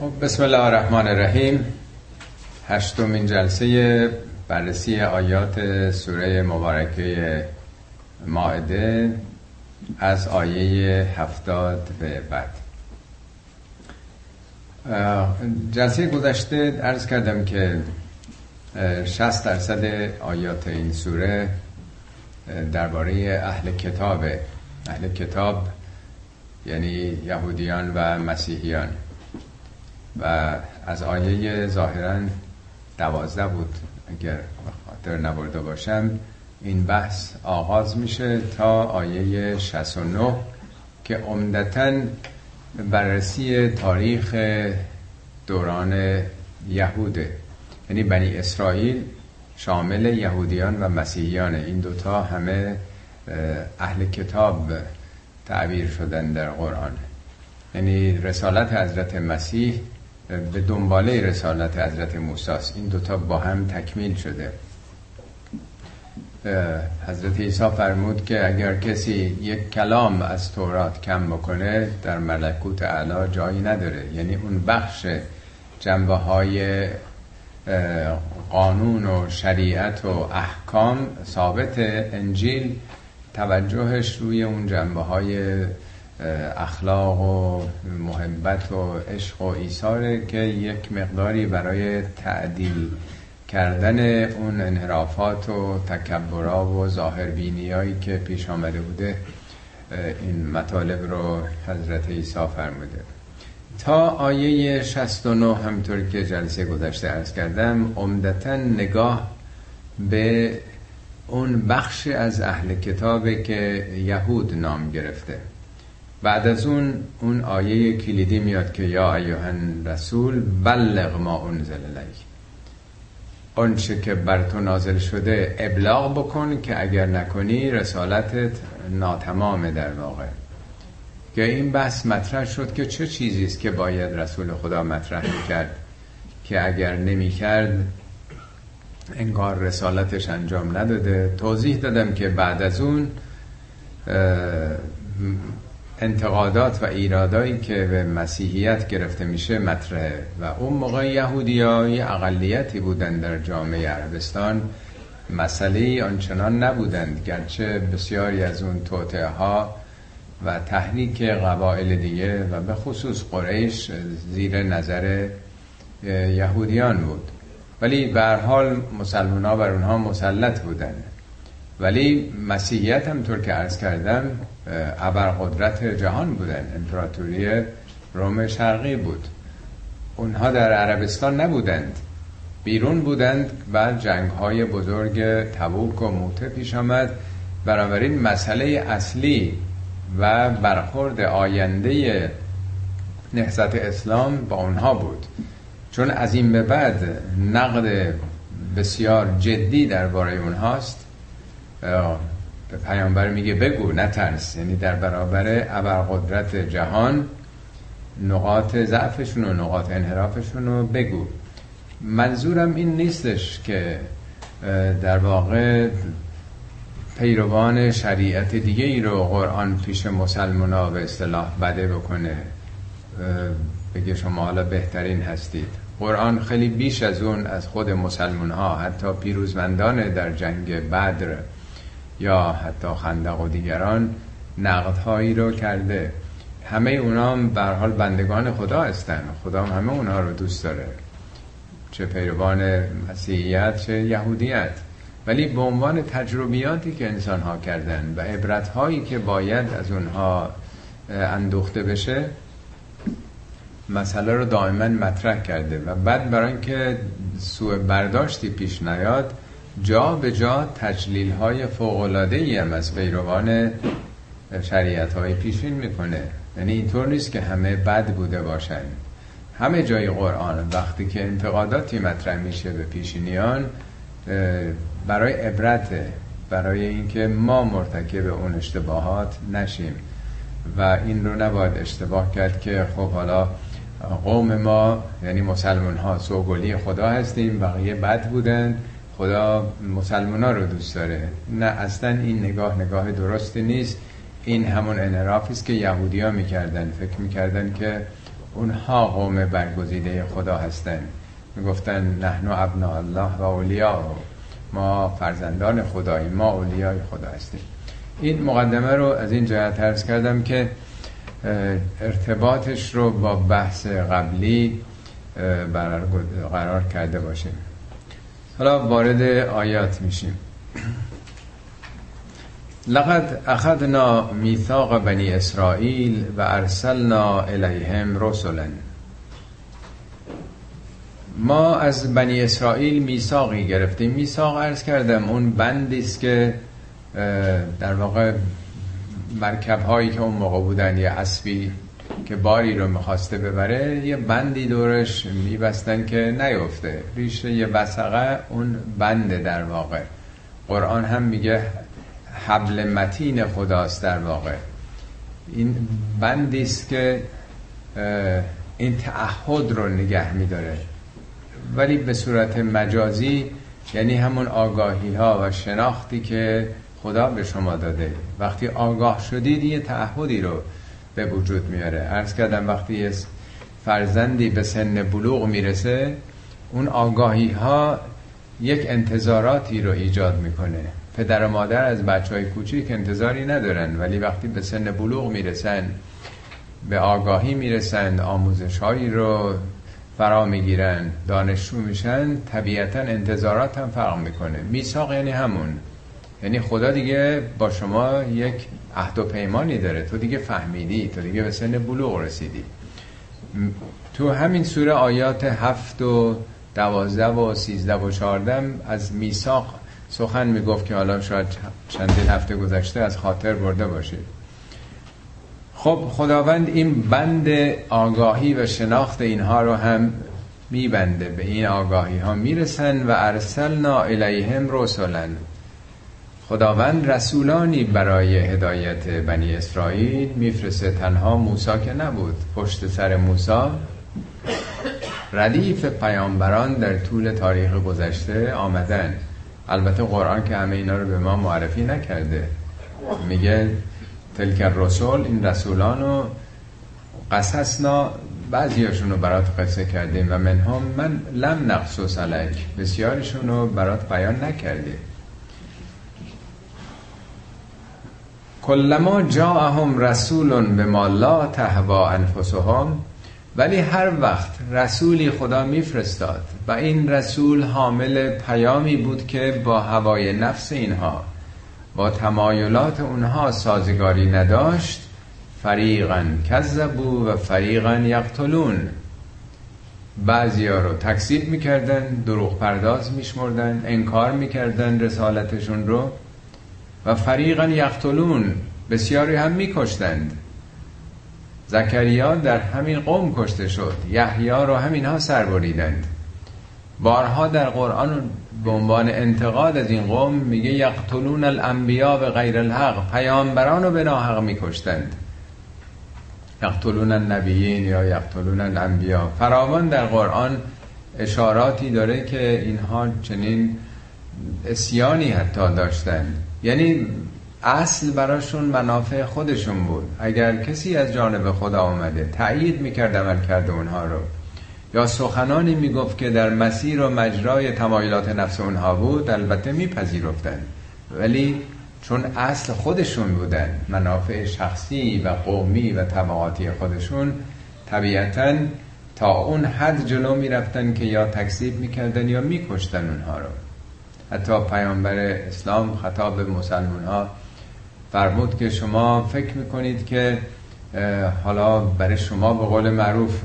خب، بسم الله الرحمن الرحیم. هشتمین جلسه بررسی آیات سوره مبارکه ماعده از آیه هفتاد به بعد. جلسه گذشته ارز کردم که 60 درصد آیات این سوره درباره اهل کتاب اهل کتاب یعنی یهودیان و مسیحیان. و از آیه ظاهرا دوازده بود اگر خاطر نبرده باشم. این بحث آغاز میشه تا آیه 69 که عمدتا بررسی تاریخ دوران یهوده. یعنی بنی اسرائیل شامل یهودیان و مسیحیان این دوتا همه اهل کتاب تعبیر شدن در قرآن. یعنی رسالت حضرت مسیح به دنباله رسالت حضرت موسی این دوتا با هم تکمیل شده. حضرت عیسی فرمود که اگر کسی یک کلام از تورات کم بکنه در ملکوت اعلا جایی نداره. یعنی اون بخش جنبه های قانون و شریعت و احکام ثابت انجیل توجهش روی اون جنبه های اخلاق و محبت و عشق و ایثاره که یک مقداری برای تعدیل کردن اون انحرافات و تکبرا و ظاهربینی هایی که پیش آمده بوده این مطالب رو حضرت عیسی فرموده. تا آیه 69 همطور که جلسه گذشته ارز کردم عمدتا نگاه به اون بخش از اهل کتابه که یهود نام گرفته. بعد از اون اون آیه کلیدی میاد که یا ایوهن رسول بلغ ما انزل الیک. آنچه که بر تو نازل شده ابلاغ بکن که اگر نکنی رسالتت ناتمامه در واقع. که این بحث مطرح شد که چه چیزی است که باید رسول خدا مطرح می‌کرد که اگر نمی‌کرد انگار رسالتش انجام نداده. توضیح دادم که بعد از اون انتقادات و ایرادایی که به مسیحیت گرفته میشه مطرحه. و اون موقع یهودی ها یه اقلیتی بودن در جامعه عربستان. مسئله آنچنان نبودند گرچه بسیاری از اون توطعه ها و تحریک قبایل دیگه و به خصوص قریش زیر نظر یهودیان بود. ولی به حال مسلمان ها بر اونها مسلط بودن. ولی مسیحیت هم طور که عرض کردم ابرقدرت جهان بودن. امپراتوری روم شرقی بود. اونها در عربستان نبودند. بیرون بودند و جنگ های بزرگ تبوک و موته پیش آمد. بنابراین مسئله اصلی و برخورد آینده نهضت اسلام با اونها بود. چون از این به بعد نقد بسیار جدی درباره اونهاست به پیامبر میگه بگو نترس یعنی در برابر ابرقدرت جهان نقاط ضعفشون و نقاط انحرافشون رو بگو. منظورم این نیستش که در واقع پیروان شریعت دیگه ای رو قرآن پیش مسلمان ها به اصطلاح بده بکنه. بگه شما حالا بهترین هستید. قرآن خیلی بیش از اون از خود مسلمان ها حتی پیروزمندان در جنگ بدر یا حتی خندق و دیگران نقدهایی رو کرده. همه اونا هم حال بندگان خدا هستن. خدا هم همه اونا رو دوست داره. چه پیروان مسیحیت چه یهودیت. ولی به عنوان تجربیاتی که انسان ها کردن و عبرت هایی که باید از اونها اندوخته بشه مسئله رو دائما مطرح کرده. و بعد برای اینکه سوء برداشتی پیش نیاد جا به جا تجلیل های فوقلاده ای هم از پیروان شریعت های پیشین می‌کنه. یعنی اینطور نیست که همه بد بوده باشن. همه جای قرآن وقتی که انتقاداتی مطرح میشه به پیشینیان برای عبرت برای اینکه ما مرتکب اون اشتباهات نشیم. و این رو نباید اشتباه کرد که خب حالا قوم ما یعنی مسلمان ها سوگلی خدا هستیم بقیه بد بودن خدا مسلمان رو دوست داره. نه اصلا این نگاه نگاه درستی نیست. این همون انحرافی است که یهودی ها می‌کردن. فکر می‌کردن که اونها قوم برگزیده خدا هستن. می‌گفتن نحن ابناء الله و اولیاء. ما فرزندان خداییم. ما اولیای خدا هستیم. این مقدمه رو از این جهت عرض کردم که ارتباطش رو با بحث قبلی قرار کرده باشیم. حالا وارد آیات میشیم. لقد اخذنا میثاق بنی اسرائیل و ارسلنا الیهم رسلا. ما از بنی اسرائیل میثاقی گرفتیم. میثاق عرض کردم اون بندی است که در واقع مرکب هایی که اون موقع بودن یه اسبی که باری رو می‌خواسته ببره یه بندی دورش میبستن که نیفته. ریشه یه بسقه اون بنده در واقع. قرآن هم میگه حبل متین خداست در واقع. این بندی است که این تعهد رو نگه میداره. ولی به صورت مجازی یعنی همون آگاهی ها و شناختی که خدا به شما داده. وقتی آگاه شدید یه تعهدی رو به وجود میاره. عرض کردم وقتی فرزندی به سن بلوغ می‌رسه اون آگاهی ها یک انتظاراتی رو ایجاد می‌کنه. پدر و مادر از بچه های کوچیک انتظاری ندارن ولی وقتی به سن بلوغ می‌رسن به آگاهی می‌رسن آموزش هایی رو فرا می‌گیرن دانشجو میشن طبیعتا انتظارات هم فرق می‌کنه. میثاق یعنی همون. یعنی خدا دیگه با شما یک عهد و پیمانی داره. تو دیگه فهمیدی تو دیگه به سن بلوغ رسیدی. تو همین سوره آیات هفت و دوازده و سیزده و چهارده از میثاق سخن می‌گفت که حالا شاید چندین هفته گذشته از خاطر برده باشید. خب خداوند این بند آگاهی و شناخت اینها رو هم میبنده. به این آگاهی ها می‌رسن و ارسلنا الیهم رسلا. خداوند رسولانی برای هدایت بنی اسرائیل. میفرسته تنها موسا که نبود پشت سر موسا ردیف پیامبران در طول تاریخ گذشته آمدن. البته قرآن که همه اینا رو به ما معرفی نکرده. میگه تلک رسول این رسولان رو قصصنا بعضیاشون رو برات قصه کردیم و منهم من لم نقصص علیک. بسیارشون رو برات بیان نکردیم. کلما جاءهم رسول به ما لا تهوا انفسهم ولی هر وقت رسولی خدا میفرستاد و این رسول حامل پیامی بود که با هوای نفس اینها با تمایلات اونها سازگاری نداشت فریقا کذبو و فریقا یقتلون. بعضی ها رو تکذیب می‌کردن دروغ پرداز میشمردن انکار می‌کردن رسالتشون رو. و فریقا یقتلون. بسیاری هم میکشتند. زکریا در همین قوم کشته شد. یحیی رو همینها سر بریدند. بارها در قرآن به عنوان انتقاد از این قوم میگه یقتلون الانبیا به غیر الحق. پیامبران رو به ناحق میکشتند. یقتلون النبیین یا یقتلون الانبیا. فراوان در قرآن اشاراتی داره که اینها چنین اسیانی حتی داشتند. یعنی اصل براشون منافع خودشون بود. اگر کسی از جانب خدا آمده تأیید می‌کرد عمل کرده اونها رو. یا سخنانی می‌گفت که در مسیر و مجرای تمایلات نفس اونها بود البته میپذیرفتن. ولی چون اصل خودشون بودن منافع شخصی و قومی و طبقاتی خودشون طبیعتا تا اون حد جلو می‌رفتن که یا تکذیب می‌کردن یا میکشتن اونها رو. حتی پیامبر اسلام خطاب به مسلمان ها فرمود که شما فکر می‌کنید که حالا برای شما به قول معروف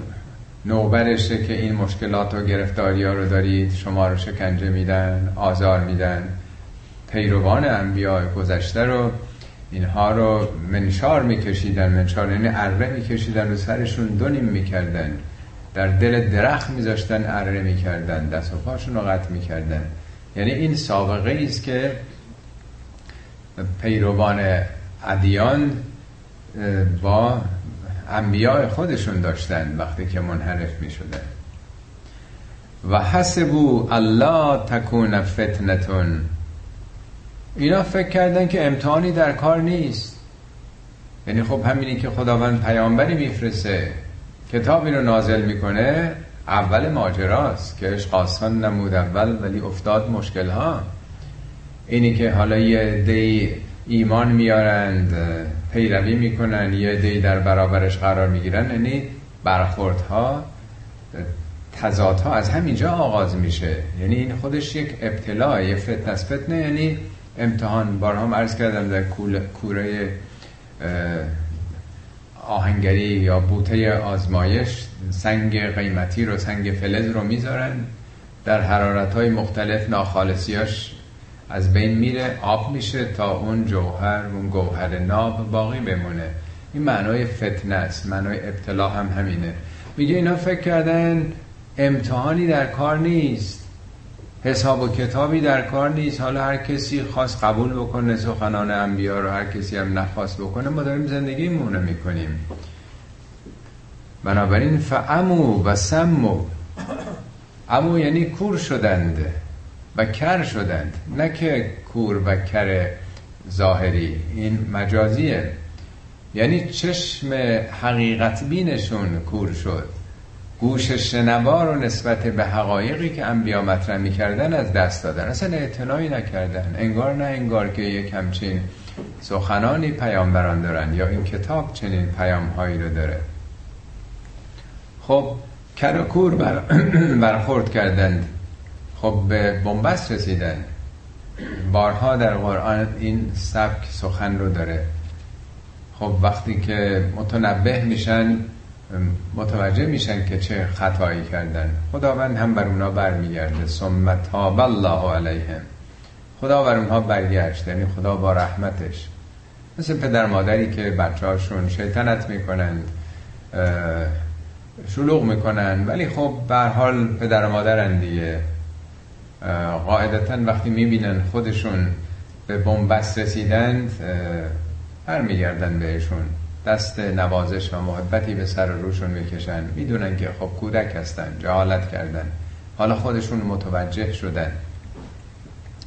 نوبرشه که این مشکلات و گرفتاری ها رو دارید شما رو شکنجه میدن آزار میدن. پیروان انبیاء گذشته رو اینها رو منشار میکشیدن منشار یعنی اره میکشیدن رو سرشون دونیم می‌کردن. در دل درخت میذاشتن اره می‌کردن دست و پاشون رو قطع می‌کردن. یعنی این سابقه است که پیروان ادیان با انبیاء خودشون داشتن وقتی که منحرف می شده و حسبو الله تکون فتنتون. اینا فکر کردن که امتحانی در کار نیست. یعنی خب همینی که خداوند پیامبری میفرسته کتابی رو نازل می‌کنه اول ماجراست که عشق آسان نمود اول ولی افتاد مشکل ها اینی که حالا یه دی ایمان میارند پیروی می‌کنن یه دی در برابرش قرار می‌گیرن یعنی برخوردها تضادها از همینجا آغاز میشه. یعنی این خودش یک ابتلاع یه فتنه از فتنه یعنی امتحان. بارها عرض کردم در کوره آهنگری یا بوته آزمایش سنگ قیمتی رو سنگ فلز رو می‌ذارن. در حرارت های مختلف ناخالصیاش از بین میره آب میشه تا اون جوهر اون گوهر ناب باقی بمونه. این معنای فتنه است معنای ابتلا هم همینه. میگه اینا فکر کردن امتحانی در کار نیست. حساب و کتابی در کار نیست. حالا هر کسی خواست قبول بکنه سخنان انبیا رو هر کسی هم نخواست بکنه ما داریم زندگی مونه می‌کنیم. بنابراین فعمو و سمو. امو یعنی کور شدند و کر شدند نه که کور و کر ظاهری. این مجازیه. یعنی چشم حقیقت بینشون کور شد. گوش شنوا رو نسبت به حقایقی که انبیا مطرح می‌کردن از دست دادن. اصلا اعتنایی نکردن. انگار نه انگار که یک همچین سخنانی پیامبران دارن یا این کتاب چنین پیام هایی رو داره. خب کرکور بر برخورد کردند. خب به بنبست رسیدن بارها در قرآن این سبک سخن رو داره. خب وقتی که متنبه میشن متوجه میشن که چه خطایی کردن. خداوند هم بر اونا برمیگرده. ثم تاب الله علیهم. خدا بر اونها برگشت یعنی خدا با رحمتش. مثل پدر مادری که بچه هاشون شیطنت می‌کنند شلوغ می‌کنن. ولی خب به حال پدر مادرن دیگه. قاعدتا وقتی می‌بینن خودشون به بنبست رسیدند برمیگردن بهشون. دست نوازش و محبتی به سر روشون می‌کشن. می‌دونن که خب کودک هستن جهالت کردن. حالا خودشون متوجه شدن.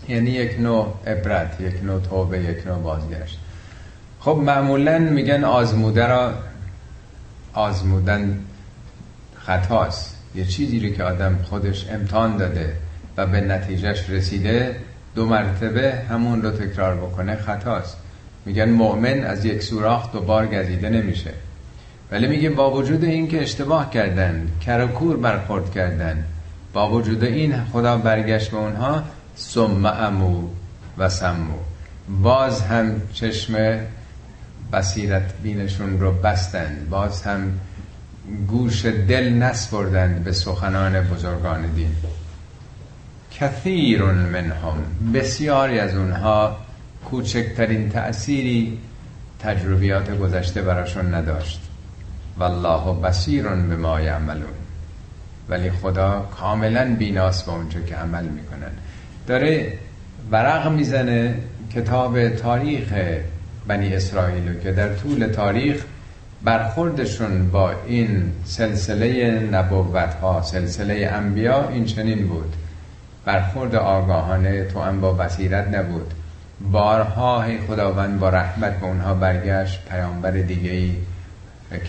یعنی یک نوع عبرت یک نوع توبه یک نوع بازگشت. خب معمولا میگن آزموده را آزمودن خطاست. یه چیزی رو که آدم خودش امتحان داده و به نتیجهش رسیده دو مرتبه همون رو تکرار بکنه خطاست. میگن مؤمن از یک سوراخ دوبار گزیده نمیشه. ولی میگه با وجود این که اشتباه کردن کرکور برخورد کردن با وجود این خدا برگشت به اونها امو و سمو. باز هم چشم بصیرت بینشون رو بستند باز هم گوش دل نسپردند به سخنان بزرگان دین. کثیر منهم بسیاری از اونها کوچکترین تأثیری تجربیات گذشته براشون نداشت. والله بصیر به ما یعملون. ولی خدا کاملا بیناس با اونچه که عمل می‌کنن. داره ورق می‌زنه کتاب تاریخ بنی اسرائیل که در طول تاریخ برخوردشون با این سلسله نبوت ها سلسله انبیا این چنین بود. برخورد آگاهانه تو هم با بصیرت نبود. بارها خداوند با رحمت به اونها برگشت پیامبر دیگه ای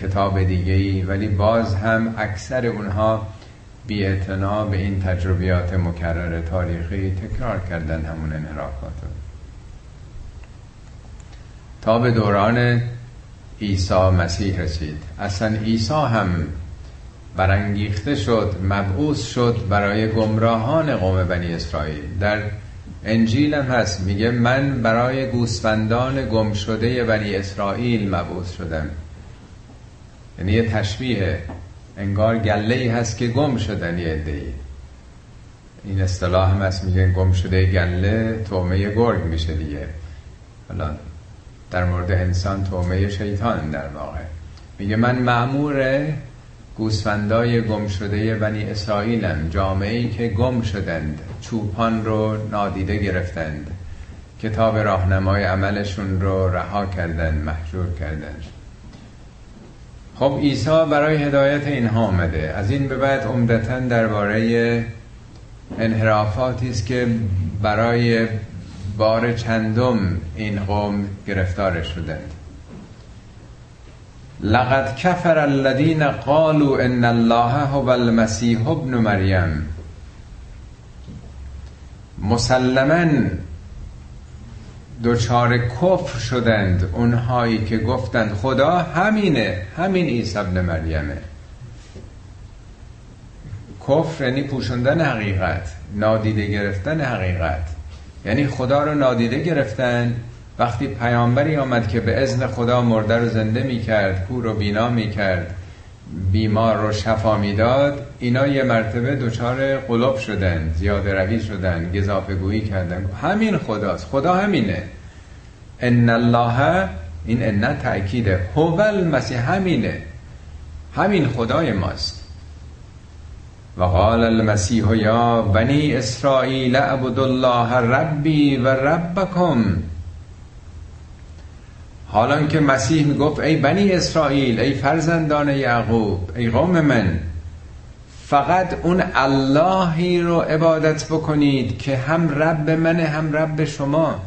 کتاب دیگه ای ولی باز هم اکثر اونها بی به این تجربیات مکرر تاریخی تکرار کردن همون انحرافات. تا به دوران عیسی مسیح رسید. اصلا عیسی هم برانگیخته شد مبعوث شد برای گمراهان قوم بنی اسرائیل. در انجیل هم هست میگه من برای گوسفندان گم شده بنی اسرائیل مبعوث شدم. یعنی یه تشبیه انگار گله ای هست که گم شدن یه این اصطلاح هم هست میگه گم شده گله تومه گرگ میشه دیگه. حالا در مورد انسان تومه شیطان در واقع. میگه من معمور گوسفندای گم شده بنی اسرائیلم جامعه ای که گم شدند چوپان رو نادیده گرفتند کتاب راهنمای عملشون رو رها کردند محجور کردند. خب عیسی برای هدایت اینها آمده. از این به بعد عمدتا درباره انحرافاتی است که برای بار چندم این قوم گرفتار شدند لقد کفر الذین قالوا ان الله هو المسیح ابن مریم. مسلما دچار کفر شدند اونهایی که گفتند خدا همینه همین عیسی ابن مریمه. کفر یعنی پوشوندن حقیقت نادیده گرفتن حقیقت. یعنی خدا رو نادیده گرفتن. وقتی پیامبری آمد که به ازن خدا مرده رو زنده می کرد کور رو بینا می کرد بیمار رو شفا می‌داد اینا یه مرتبه دچار قلوب شدن زیاده روی شدن گذافه گویی کردن. همین خداست. خدا همینه. ان الله این ان تأکیده. هو المسیح همینه. همین خدای ماست. و قال المسیح یا بنی اسرائیل اعبدوا الله ربی و ربکم. حالا که مسیح می‌گفت ای بنی اسرائیل ای فرزندان یعقوب ای قوم من فقط اون اللهی رو عبادت بکنید که هم رب منه هم رب شما.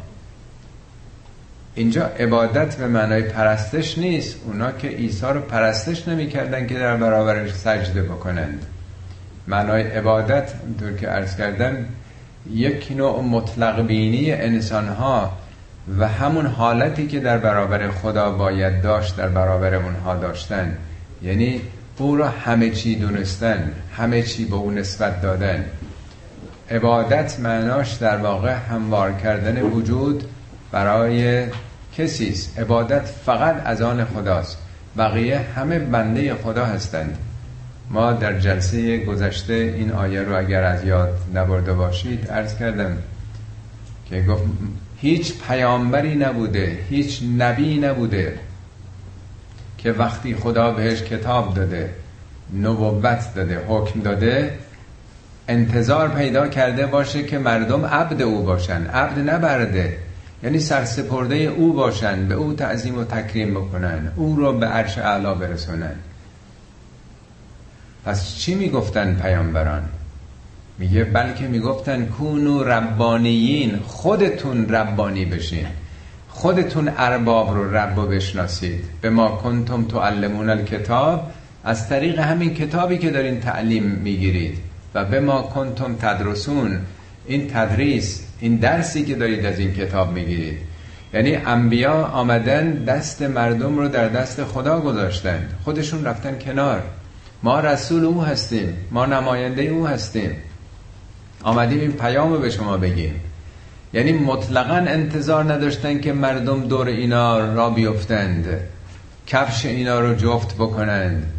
اینجا عبادت به معنای پرستش نیست. اونا که عیسی رو پرستش نمی‌کردن که در برابرش سجده بکنند. معنای عبادت طور که عرض کردم یک نوع مطلق بینی انسان ها و همون حالتی که در برابر خدا باید داشت در برابر اونها داشتن. یعنی او را همه چی دونستن همه چی به اون نسبت دادن. عبادت معناش در واقع هموار کردن وجود برای کسی است. عبادت فقط از آن خداست. بقیه همه بنده خدا هستند. ما در جلسه گذشته این آیه رو اگر از یاد نبرده باشید عرض کردم که گفت هیچ پیامبری نبوده هیچ نبی نبوده که وقتی خدا بهش کتاب داده نبوت داده حکم داده انتظار پیدا کرده باشه که مردم عبد او باشن عبد نبرده یعنی سرسپرده او باشن به او تعظیم و تکریم بکنن او رو به عرش اعلا برسونن. پس چی می‌گفتن پیامبران؟ میگه بلکه می‌گفتن کونو ربانیین خودتون ربانی بشین. خودتون ارباب رو رب بشناسید. به ما کنتم تعلمون الکتاب از طریق همین کتابی که دارین تعلیم می‌گیرید. و به ما کنتم تدرسون این تدریس این درسی که دارید از این کتاب می‌گیرید. یعنی انبیا آمدن دست مردم رو در دست خدا گذاشتن. خودشون رفتن کنار. ما رسول او هستیم. ما نماینده او هستیم. آمدیم این پیام رو به شما بگیم. یعنی مطلقا انتظار نداشتن که مردم دور اینا را بیفتند. کفش اینا رو جفت بکنند.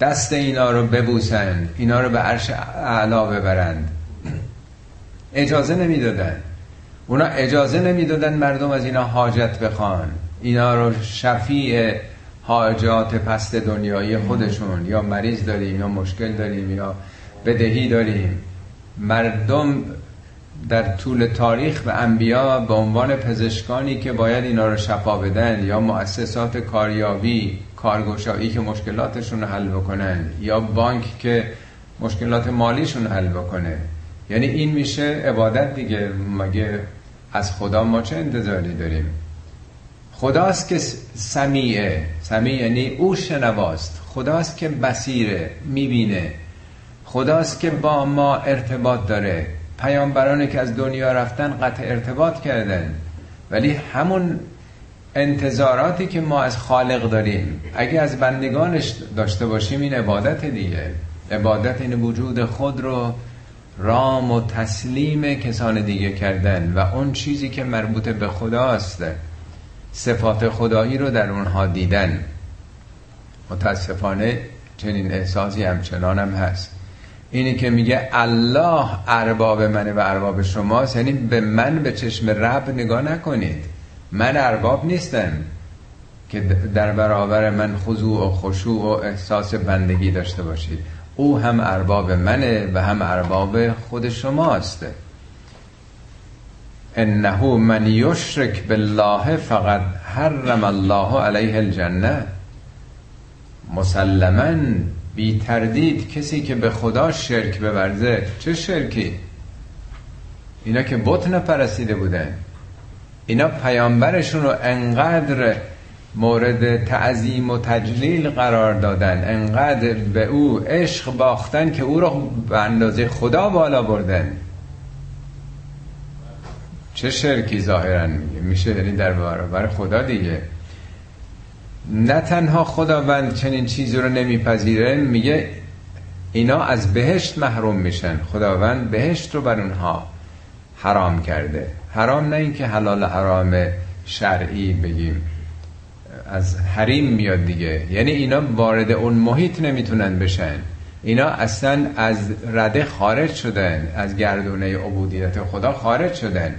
دست اینا رو ببوسند. اینا رو به عرش اعلا ببرند. اجازه نمی‌دادن. اونا اجازه نمی‌دادن مردم از اینا حاجت بخوان. اینا رو شفیع حاجات پست دنیایی خودشون یا مریض داریم یا مشکل داریم یا بدهی داریم. مردم در طول تاریخ و انبیا به عنوان پزشکانی که باید اینا رو شفا بدن یا مؤسسات کاریابی کارگشایی که مشکلاتشون رو حل بکنن یا بانک که مشکلات مالیشون حل بکنه. یعنی این میشه عبادت دیگه. مگه از خدا ما چه انتظاری داریم؟ خداست که سمیعه. سمیع یعنی او شنواست. خداست که بسیره می‌بینه. خداست که با ما ارتباط داره. پیامبرانی که از دنیا رفتن قطع ارتباط کردن. ولی همون انتظاراتی که ما از خالق داریم اگه از بندگانش داشته باشیم این عبادت دیگه. عبادت این وجود خود رو رام و تسلیم کسان دیگه کردن. و اون چیزی که مربوط به خداست. صفات خدایی رو در اونها دیدن. متاسفانه چنین احساسی همچنان هم هست. اینی که میگه الله ارباب منه و ارباب شماست یعنی به من به چشم رب نگاه نکنید. من ارباب نیستم که در برابر من خضوع و خشوع و احساس بندگی داشته باشید. او هم ارباب منه و هم ارباب خود شماست. انه من یشرک بالله فقط حرم الله علیه الجنه. مسلما بی تردید کسی که به خدا شرک بورزه چه شرکی؟ اینا که بت نپرستیده بودن. اینا پیامبرشون رو انقدر مورد تعظیم و تجلیل قرار دادن انقدر به او عشق باختن که او را به اندازه خدا بالا بردن. چه شرکی ظاهرا میگه؟ میشه یعنی در برابر خدا دیگه. نه تنها خداوند چنین چیزی رو نمیپذیره میگه اینا از بهشت محروم میشن. خداوند بهشت رو بر اونها حرام کرده. حرام نه اینکه حلال حرام شرعی بگیم. از حریم میاد دیگه. یعنی اینا وارد اون محیط نمی‌تونن بشن. اینا اصلا از رده خارج شدن. از گردونه عبودیت خدا خارج شدن.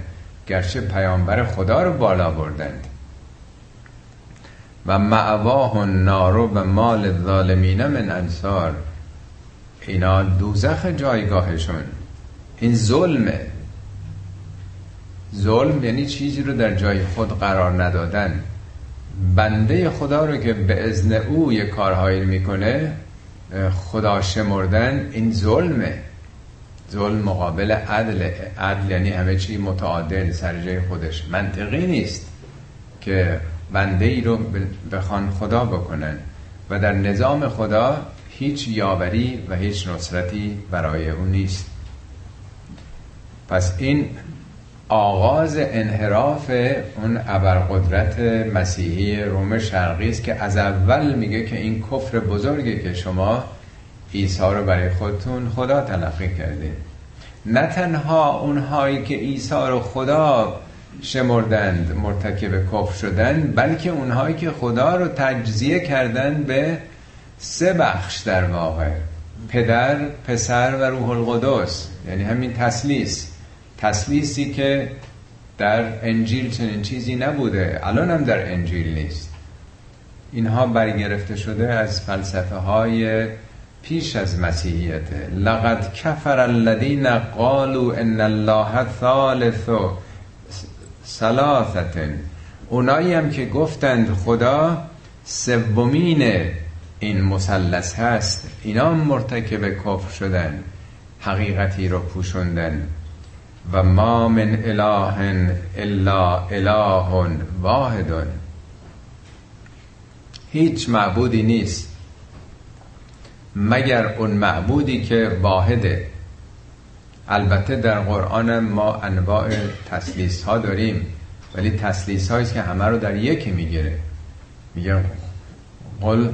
گرچه پیامبر خدا رو بالا بردند. و معواه نارو و مال ظالمین من انصار. اینا دوزخ جایگاهشون. این ظلمه. ظلم یعنی چیزی رو در جای خود قرار ندادن. بنده خدا رو که به ازن او یه کارهایی می‌کنه خدا شمردن این ظلمه. ظلم مقابل عدل عدل یعنی همه چی متعادل سر جای خودش. منطقی نیست که بنده ای رو بخوان خدا بکنن و در نظام خدا هیچ یاوری و هیچ نصرتی برای اون نیست. پس این آغاز انحراف اون ابرقدرت مسیحی روم شرقی است که از اول میگه که این کفر بزرگی که شما عیسی رو برای خودتون خدا تلقی کردید نه تنها اونهایی که عیسی رو خدا شمردند مرتکب کفر شدن بلکه اونهایی که خدا رو تجزیه کردن به سه بخش در واقع. پدر، پسر و روح القدس یعنی همین تسلیس تسلیسی که در انجیل چنین چیزی نبوده. الان هم در انجیل نیست. اینها برگرفته شده از فلسفه های پیش از مسیحیت. لقد کفر الذین قالوا ان الله ثالث ثلاثه اونایی هم که گفتند خدا سومین این مثلث هست اینا مرتکب کفر شدن حقیقتی رو پوشوندن. و ما من اله الا اله واحد. هیچ معبودی نیست. مگر اون معبودی که واحده. البته در قرآن ما انواع تسلیس ها داریم ولی تسلیس هاییست که همه رو در یکی می‌گیره. میگه قل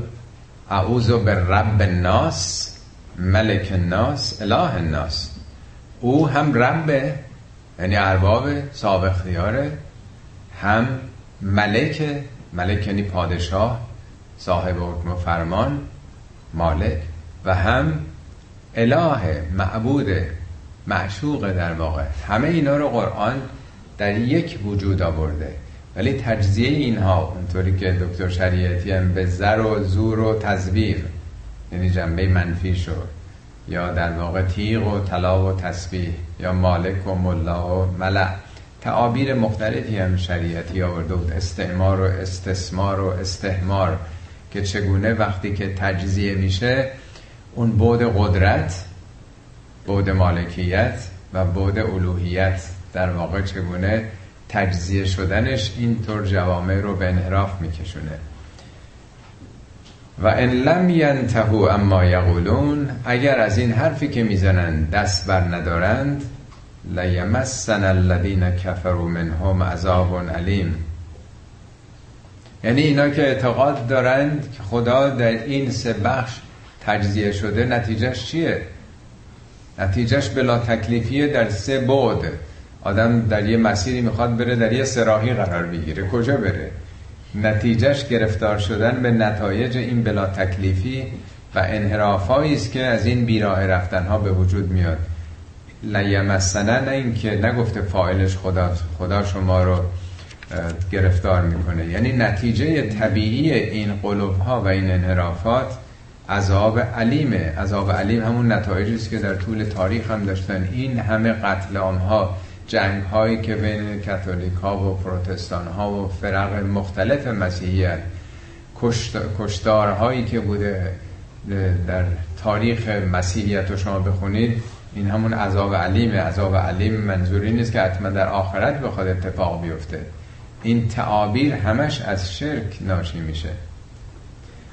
اعوذ به رب الناس ملک الناس اله الناس. او هم ربه یعنی ارباب صاحب اختیاره. هم ملک ملک یعنی پادشاه صاحب حکم و فرمان مالک. و هم اله معبود معشوق در واقع. همه اینا رو قرآن در یک وجود آورده. ولی تجزیه اینها اونطوری که دکتر شریعتی هم به زر و زور و تزویر یعنی جنبه منفی شد یا در واقع تیغ و طلا و تسبیح یا مالک و ملا و ملع. تعابیر مختلفی هم شریعتی آورده بود. استعمار و استثمار و استهمار که چگونه وقتی که تجزیه میشه اون بود قدرت بود مالکیت و بود الوهیت در واقع چگونه تجزیه شدنش اینطور جوامع رو به انحراف میکشونه. و ان لم ینتهو اما یقولون اگر از این حرفی که می‌زنند دست بر ندارند لیمسن الذین کفروا منهم عذاب علیم. یعنی اینا که اعتقاد دارند که خدا در این سه بخش تجزیه شده نتیجهش چیه؟ نتیجهش بلا تکلیفیه در سه بود آدم در یه مسیری می‌خواد بره در یه سراحی قرار بگیره. کجا بره؟ نتیجهش گرفتار شدن به نتایج این بلا تکلیفی و انحرافایی است که از این بیراه رفتن ها به وجود میاد. لیمسنه نه این که نگفته فاعلش خدا خدا شما رو گرفتار می‌کنه. یعنی نتیجه طبیعی این قلوب ها و این انحرافات عذاب علیمه. عذاب علیم همون نتایجی است که در طول تاریخ هم داشتن. این همه قتل ها جنگ هایی که بین کاتولیک ها و پروتستان ها و فرق مختلف مسیحیت کشتار هایی که بوده در تاریخ مسیحیت رو شما بخونید این همون عذاب علیم عذاب علیم منظوری نیست که حتما در آخرت بخواد اتفاق بیفته. این تعابیر همش از شرک ناشی میشه.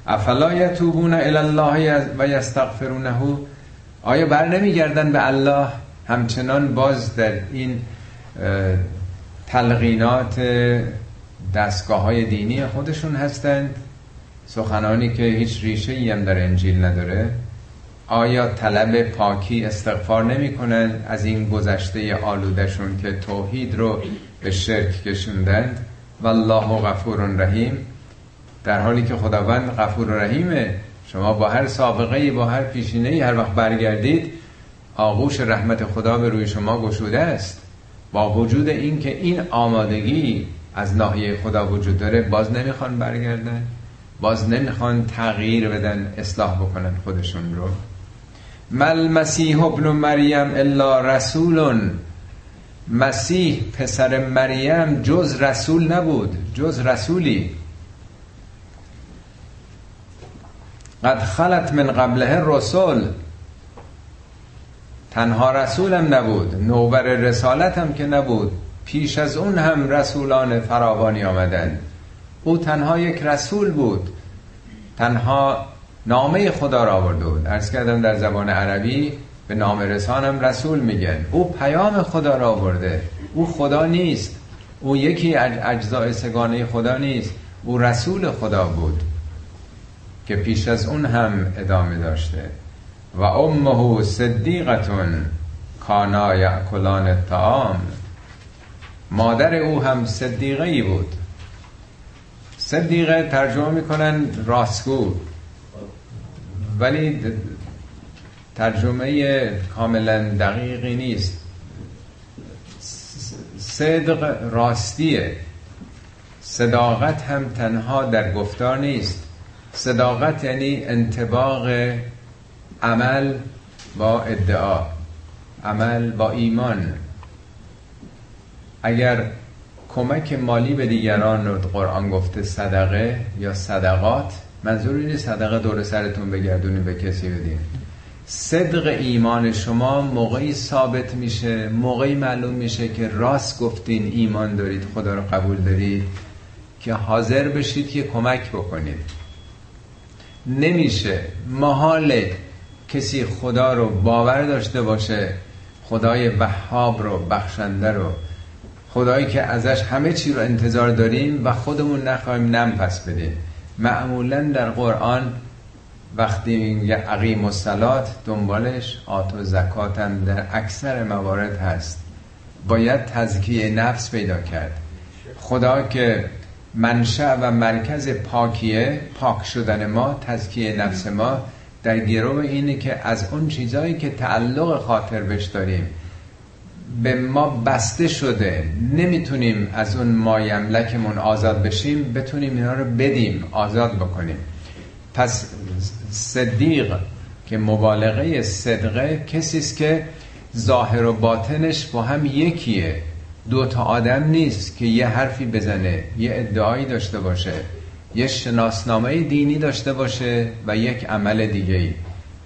افلا یتوبون الی الله و یستغفرونه؟ آیا بر نمیگردن به الله؟ همچنان باز در این تلقینات دستگاه های دینی خودشون هستند. سخنانی که هیچ ریشه ای هم در انجیل نداره. آیا طلب پاکی استغفار نمی‌کنن از این گذشته آلودشون که توحید رو به شرک کشوندند؟ والله غفور رحیم. در حالی که خداوند غفور رحیمه شما با هر سابقه با هر پیشینه هر وقت برگردید آغوش رحمت خدا به روی شما گشوده است. با وجود این که این آمادگی از ناحیه خدا وجود داره باز نمی‌خوان برگردن باز نمی‌خوان تغییر بدن اصلاح بکنن خودشون رو. مل مسیح ابن مریم الا رسول مسیح پسر مریم جز رسول نبود جز رسولی. قد خلت من قبله رسول تنها رسولم نبود نوبر رسالت هم که نبود. پیش از اون هم رسولان فراوانی آمدن. او تنها یک رسول بود. تنها نامه خدا را آورده بود. ارز کردم در زبان عربی به نام رسانم رسول میگن. او پیام خدا را آورده. او خدا نیست. او یکی اجزای سگانه خدا نیست. او رسول خدا بود. که پیش از اون هم ادامه داشته. و امه صدیقتون کانا یعکلان الطعام. مادر او هم صدیقه ای بود. صدیقه ترجمه می‌کنن راستگو ولی ترجمه کاملا دقیقی نیست. صدق راستیه. صداقت هم تنها در گفتار نیست. صداقت یعنی انتباق عمل با ادعا عمل با ایمان. اگر کمک مالی به دیگران رو قرآن گفته صدقه یا صدقات منظور اینه صدقه دور سرتون بگردونی به کسی بدین. صدق ایمان شما موقعی ثابت میشه موقعی معلوم میشه که راست گفتین ایمان دارید خدا رو قبول دارید که حاضر بشید که کمک بکنید. نمیشه. محاله کسی خدا رو باور داشته باشه خدای وهاب رو بخشنده رو. خدایی که ازش همه چی رو انتظار داریم و خودمون نخواهیم نم پس بدیم. معمولا در قرآن وقتی عقیم و سلات دنبالش آت و زکات هم در اکثر موارد هست. باید تزکیه نفس پیدا کرد. خدا که منشأ و مرکز پاکیه پاک شدن ما تزکیه نفس ما در گروه اینه که از اون چیزهایی که تعلق خاطر بش داریم به ما بسته شده نمی‌تونیم از اون مایملکمون آزاد بشیم بتونیم اینا رو بدیم آزاد بکنیم. پس صدیق که مبالغه صدقه کسی است که ظاهر و باطنش با هم یکیه. دو تا آدم نیست که یه حرفی بزنه یه ادعایی داشته باشه یه شناسنامه دینی داشته باشه و یک عمل دیگه ای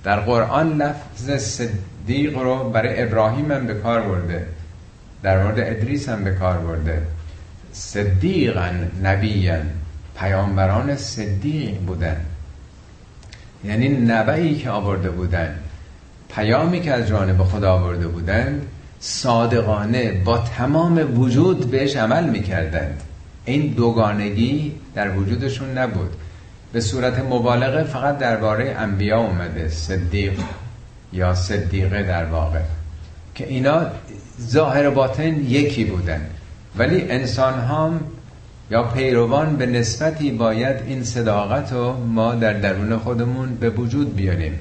در قرآن لفظ صدیق رو برای ابراهیم هم به کار برده. در مورد ادریس هم به کار برده. صدیقا نبیان پیامبران صدیق بودن. یعنی نبعی که آورده بودن. پیامی که از جانب خدا آورده بودند صادقانه با تمام وجود بهش عمل می‌کردند. این دوگانگی در وجودشون نبود. به صورت مبالغه فقط درباره انبیا اومده صدیق یا صدیقه در واقع که اینا ظاهر باطن یکی بودن. ولی انسان هم یا پیروان به نسبتی باید این صداقت رو ما در درون خودمون به وجود بیاریم.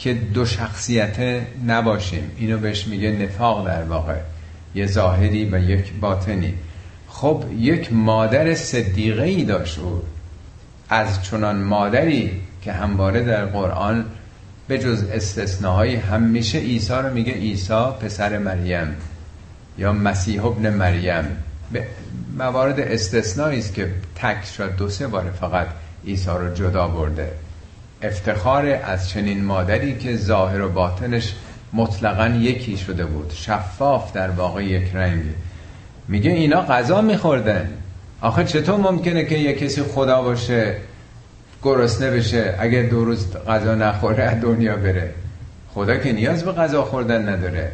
که دو شخصیت نباشیم. اینو بهش میگه نفاق در واقع. یه ظاهری و یک باطنی. خب یک مادر صدیقه ای داشت او. از چنان مادری که همواره در قرآن به جز استثناهایی همیشه عیسی رو میگه عیسی پسر مریم یا مسیح ابن مریم. به موارد استثنایی است که تک شد دو سه بار فقط عیسی رو جدا برده. افتخار از چنین مادری که ظاهر و باطنش مطلقا یکی شده بود. شفاف در واقع یک رنگ. میگه اینا غذا میخوردن. آخه چطور ممکنه که یه کسی خدا باشه گرسنه بشه اگر دو روز غذا نخوره از دنیا بره؟ خدا که نیاز به غذا خوردن نداره.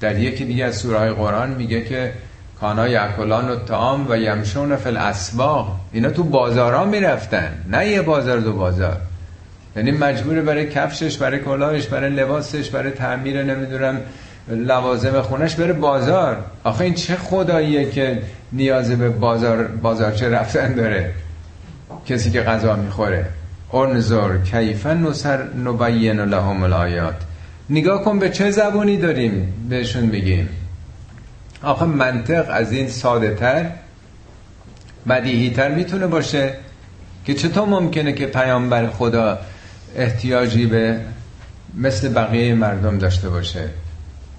در یکی دیگه از سوره قرآن میگه که کانا یکلان و تام و یمشون فل اسواق اینا تو بازارا می‌رفتن. نه یه بازار دو بازار. یعنی مجبوره برای کفشش برای کلاهش برای لباسش برای تعمیر نمی‌دونم لوازم خونش بره بازار. آخه این چه خداییه که نیاز به بازار بازارچه رفتن داره؟ کسی که غذا می‌خوره. انظر کیفا نصر نبین لهم الآیات. نگاه کن به چه زبونی داریم بهشون بگیم آخه منطق از این ساده تر بدیهی تر می‌تونه باشه که چطور ممکنه که پیامبر خدا احتیاجی به مثل بقیه مردم داشته باشه.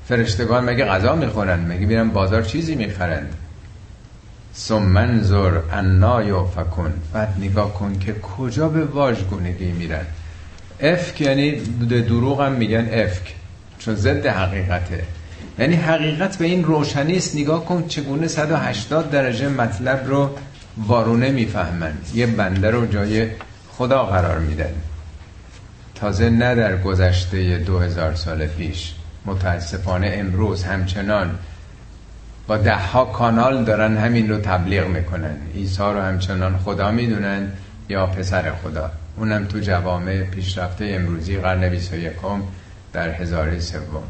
فرشتگان مگه غذا می‌خورن؟ مگه بیرن بازار چیزی می‌خرند؟ سمنظر انا فکن بعد نگاه کن که کجا به واژگونگی میرن. افک یعنی دروغ هم میگن افک. چون ضد حقیقته. یعنی حقیقت به این روشنی است. نگاه کن چگونه 180 درجه مطلب رو وارونه می‌فهمن. یه بنده رو جای خدا قرار میدن. تازه نه در گذشته دو هزار سال پیش. متاسفانه امروز همچنان با ده ها کانال دارن همین رو تبلیغ می‌کنن. عیسی رو همچنان خدا می‌دونن یا پسر خدا. اونم تو جوامع پیشرفته امروزی قرن 21 در هزاره سوم.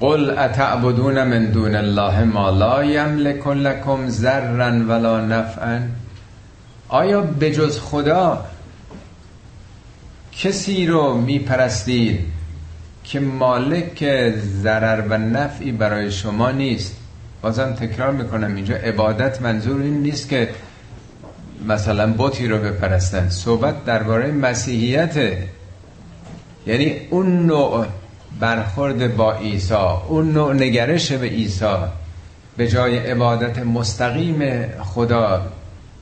قل اتعبدون من دون الله ما لا یملک لکم ذرا ولا نفعا؟ آیا بجز خدا کسی رو میپرستید که مالک ضرر و نفعی برای شما نیست. بازم تکرار می‌کنم اینجا عبادت منظور این نیست که مثلا بوتی رو بپرستن. صحبت درباره مسیحیت. یعنی اون نوع برخورد با عیسی اون نوع نگرش به عیسی به جای عبادت مستقیم خدا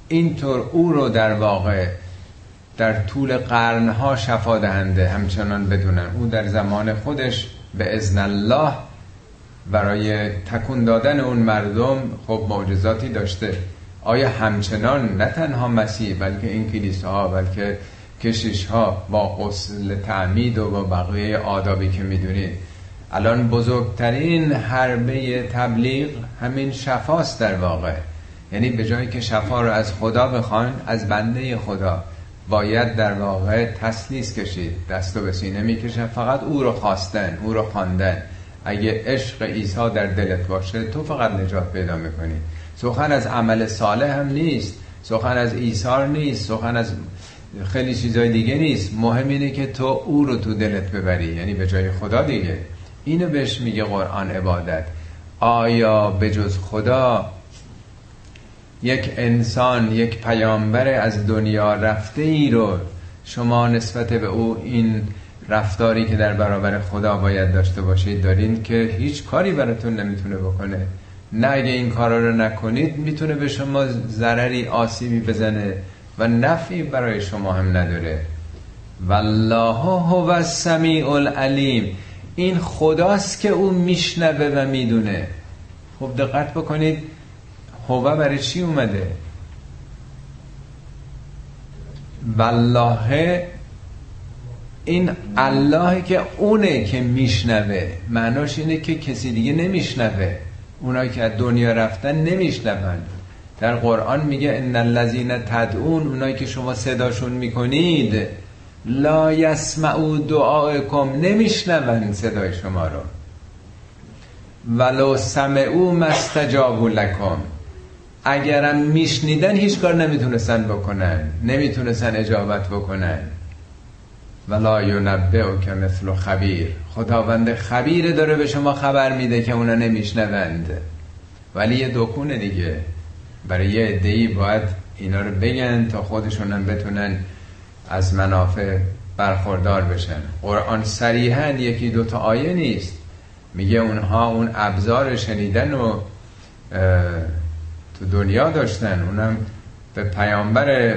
اینطور او رو در واقع در طول قرنها شفا دهنده همچنان بدونن. او در زمان خودش به ازن الله برای تکون دادن اون مردم خب معجزاتی داشته. آیا همچنان؟ نه تنها مسیح بلکه این کلیساها بلکه کشیش ها با غسل تعمید و با بقیه آدابی که می‌دونید. الان بزرگترین حربه تبلیغ همین شفاست در واقع. یعنی به جایی که شفا رو از خدا بخوان از بنده خدا. باید در واقع تسلیس کشید. دستو به سینه می‌کشن. فقط او رو خواستن او رو خواندن. اگه عشق عیسی در دلت باشه تو فقط نجات پیدا می‌کنی. سخن از عمل صالح هم نیست. سخن از ایثار نیست. سخن از خیلی چیزای دیگه نیست. مهم اینه که تو او رو تو دلت ببری. یعنی به جای خدا دیگه. اینو بهش میگه قرآن عبادت. آیا به جز خدا یک انسان یک پیامبر از دنیا رفته ای رو شما نسبت به او این رفتاری که در برابر خدا باید داشته باشید دارین که هیچ کاری براتون نمی‌تونه بکنه. نه اگه این کارا رو نکنید می‌تونه به شما ضرری آسیبی بزنه و نفعی برای شما هم نداره. والله هو السمیع العلیم. این خداست که او میشنوه و می‌دونه. خب دقت بکنید هو برای چی اومده؟ والله این الله که اونه که میشنوه. معناش اینه که کسی دیگه نمیشنوه. اونایی که از دنیا رفتن نمیشنون. در قرآن میگه ان الذین تدعون اونایی که شما صداشون می‌کنید. لا یسمعو دعاءکم نمیشنون صدای شما رو. ولو سمعو مستجابو لکم اگرم میشنیدن هیچ کار نمی‌تونستن بکنن نمی‌تونستن اجابت بکنن. ولا او که مثل خبیر خداوند خبیر داره به شما خبر میده که اونا نمیشنوند. ولی یه دکونه دیگه. برای یه ادهی باید اینا رو بگن تا خودشونم بتونن از منافع برخوردار بشن. قرآن صریحا یکی دوتا آیه نیست. میگه اونها اون ابزار شنیدن و تو دنیا داشتن اونم به پیامبر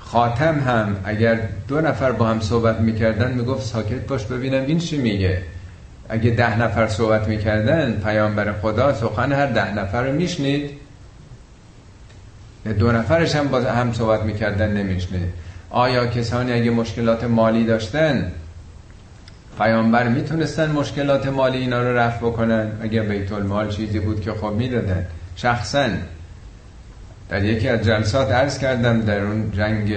خاتم هم اگر دو نفر با هم صحبت می‌کردن می‌گفت ساکت باش ببینم این چی میگه. اگه ده نفر صحبت می‌کردن پیامبر خدا سخن هر ده نفر رو میشنید. دو نفرش هم باز هم صحبت می‌کردن نمیشنید. آیا کسانی اگه مشکلات مالی داشتن پیامبر می‌تونستن مشکلات مالی اینا رو رفع بکنن؟ اگر بیت المال چیزی بود که خب می‌دادن. شخصا در یکی از جلسات عرض کردم در اون جنگ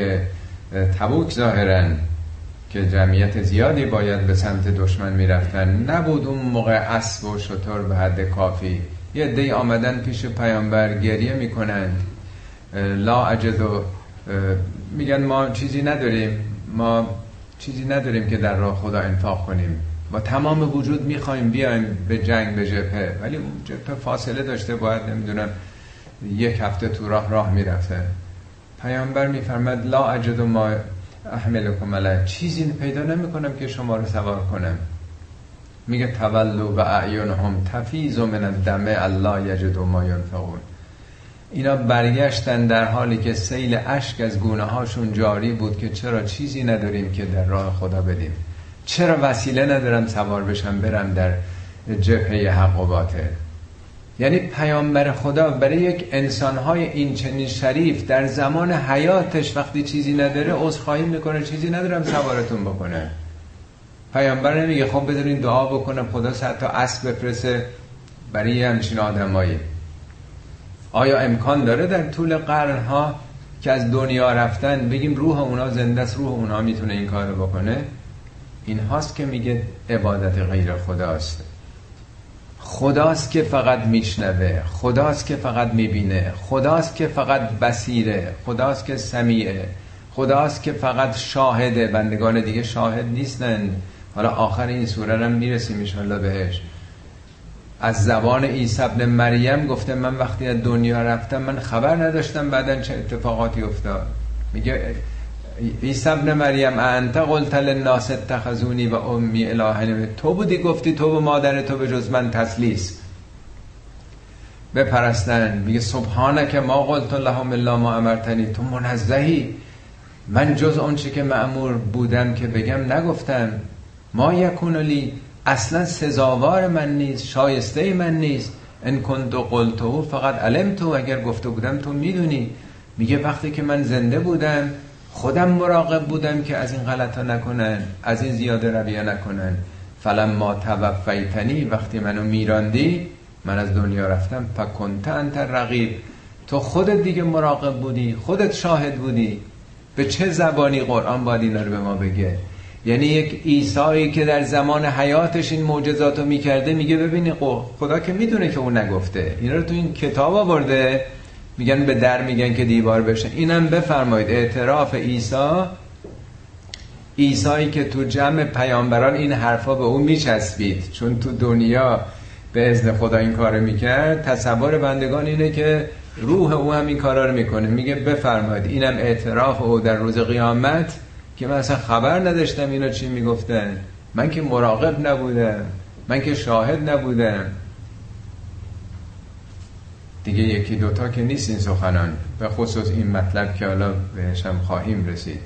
تبوک ظاهرا که جمعیت زیادی باید به سمت دشمن می‌رفتن. نبود اون موقع اسب و شطور به حد کافی. یه دی آمدن پیش پیامبر گریه می‌کنن لا اجد و میگن ما چیزی نداریم. ما چیزی نداریم که در راه خدا انفاق کنیم. با تمام وجود می‌خوایم بیایم به جنگ به جبهه. ولی جبهه فاصله داشته باید نمی‌دونم یک هفته تو راه راه می‌رفته. پیامبر میفرمد لا اجد ما احملکم علیه چیزی پیدا نمی‌کنم که شما رو سوار کنم. میگه تولو و اعیونهم تفیز من الدم الله یجد ما ینفقون. اینا برگشتن در حالی که سیل اشک از گونه هاشون جاری بود که چرا چیزی نداریم که در راه خدا بدیم. چرا وسیله ندارم سوار بشم برم در جبهه حق و باطل یعنی پیامبر خدا برای یک انسانهای این چنین شریف در زمان حیاتش وقتی چیزی نداره عذرخواهی می‌کنه چیزی ندارم سوارتون بکنه. پیامبر نمیگه خب بذارین دعا بکنم خدا صد تا اسب بفرسه برای همچین آدمایی. آیا امکان داره در طول قرنها که از دنیا رفتن بگیم روح اونا زنده است روح اونا می‌تونه این کارو بکنه؟ این هاست که میگه عبادت غیر خداست. خداست که فقط میشنوه خداست که فقط می‌بینه خداست که فقط بسیره خداست که سمیعه خداست که فقط شاهده. بندگان دیگه شاهد نیستن. حالا آخر این سوره هم می‌رسیم انشالله بهش. از زبان عیسی ابن مریم گفته من وقتی از دنیا رفتم من خبر نداشتم بعدا چه اتفاقاتی افتاد. میگه عیسی ابن مریم انت قلت للناس اتخذونی و امی الهین تو بودی گفتی تو و مادر تو به جز من تسلیس. بپرستن. میگه سبحانه که ما قلت لهم الا ما امرتنی. تو منزهی. من جز اون که معمور بودم که بگم نگفتم. ما یکون لی. اصلا سزاوار من نیست شایسته من نیست. ان کنت قلتو فقط علم تو اگر گفته بودم تو می‌دونی. میگه وقتی که من زنده بودم خودم مراقب بودم که از این غلطا نکنن از این زیاده رویه نکنن. فلم ما توفیتنی وقتی منو میراندی من از دنیا رفتم. فکنت انت رقیب تو خودت دیگه مراقب بودی خودت شاهد بودی. به چه زبانی قرآن باید اینا رو به ما بگه؟ یعنی یک ایسایی که در زمان حیاتش این معجزات رو می‌کرده میگه ببینی خدا که می‌دونه که اون نگفته. اینا رو تو این کتاب آورده. میگن به در میگن که دیوار بشه. اینم بفرمایید اعتراف عیسی ایسایی که تو جمع پیامبران این حرفا به اون میچسبید. چون تو دنیا به ازن خدا این کار می‌کرد تصور بندگان اینه که روح او هم این کارا رو می‌کنه. میگه بفرمایید اینم اعتراف او در روز قیامت که من اصلا خبر نداشتم اینا چی می‌گفتن. من که مراقب نبودم من که شاهد نبودم. دیگه یکی دوتا که نیست این سخنان. به خصوص این مطلب که حالا بهشم خواهیم رسید.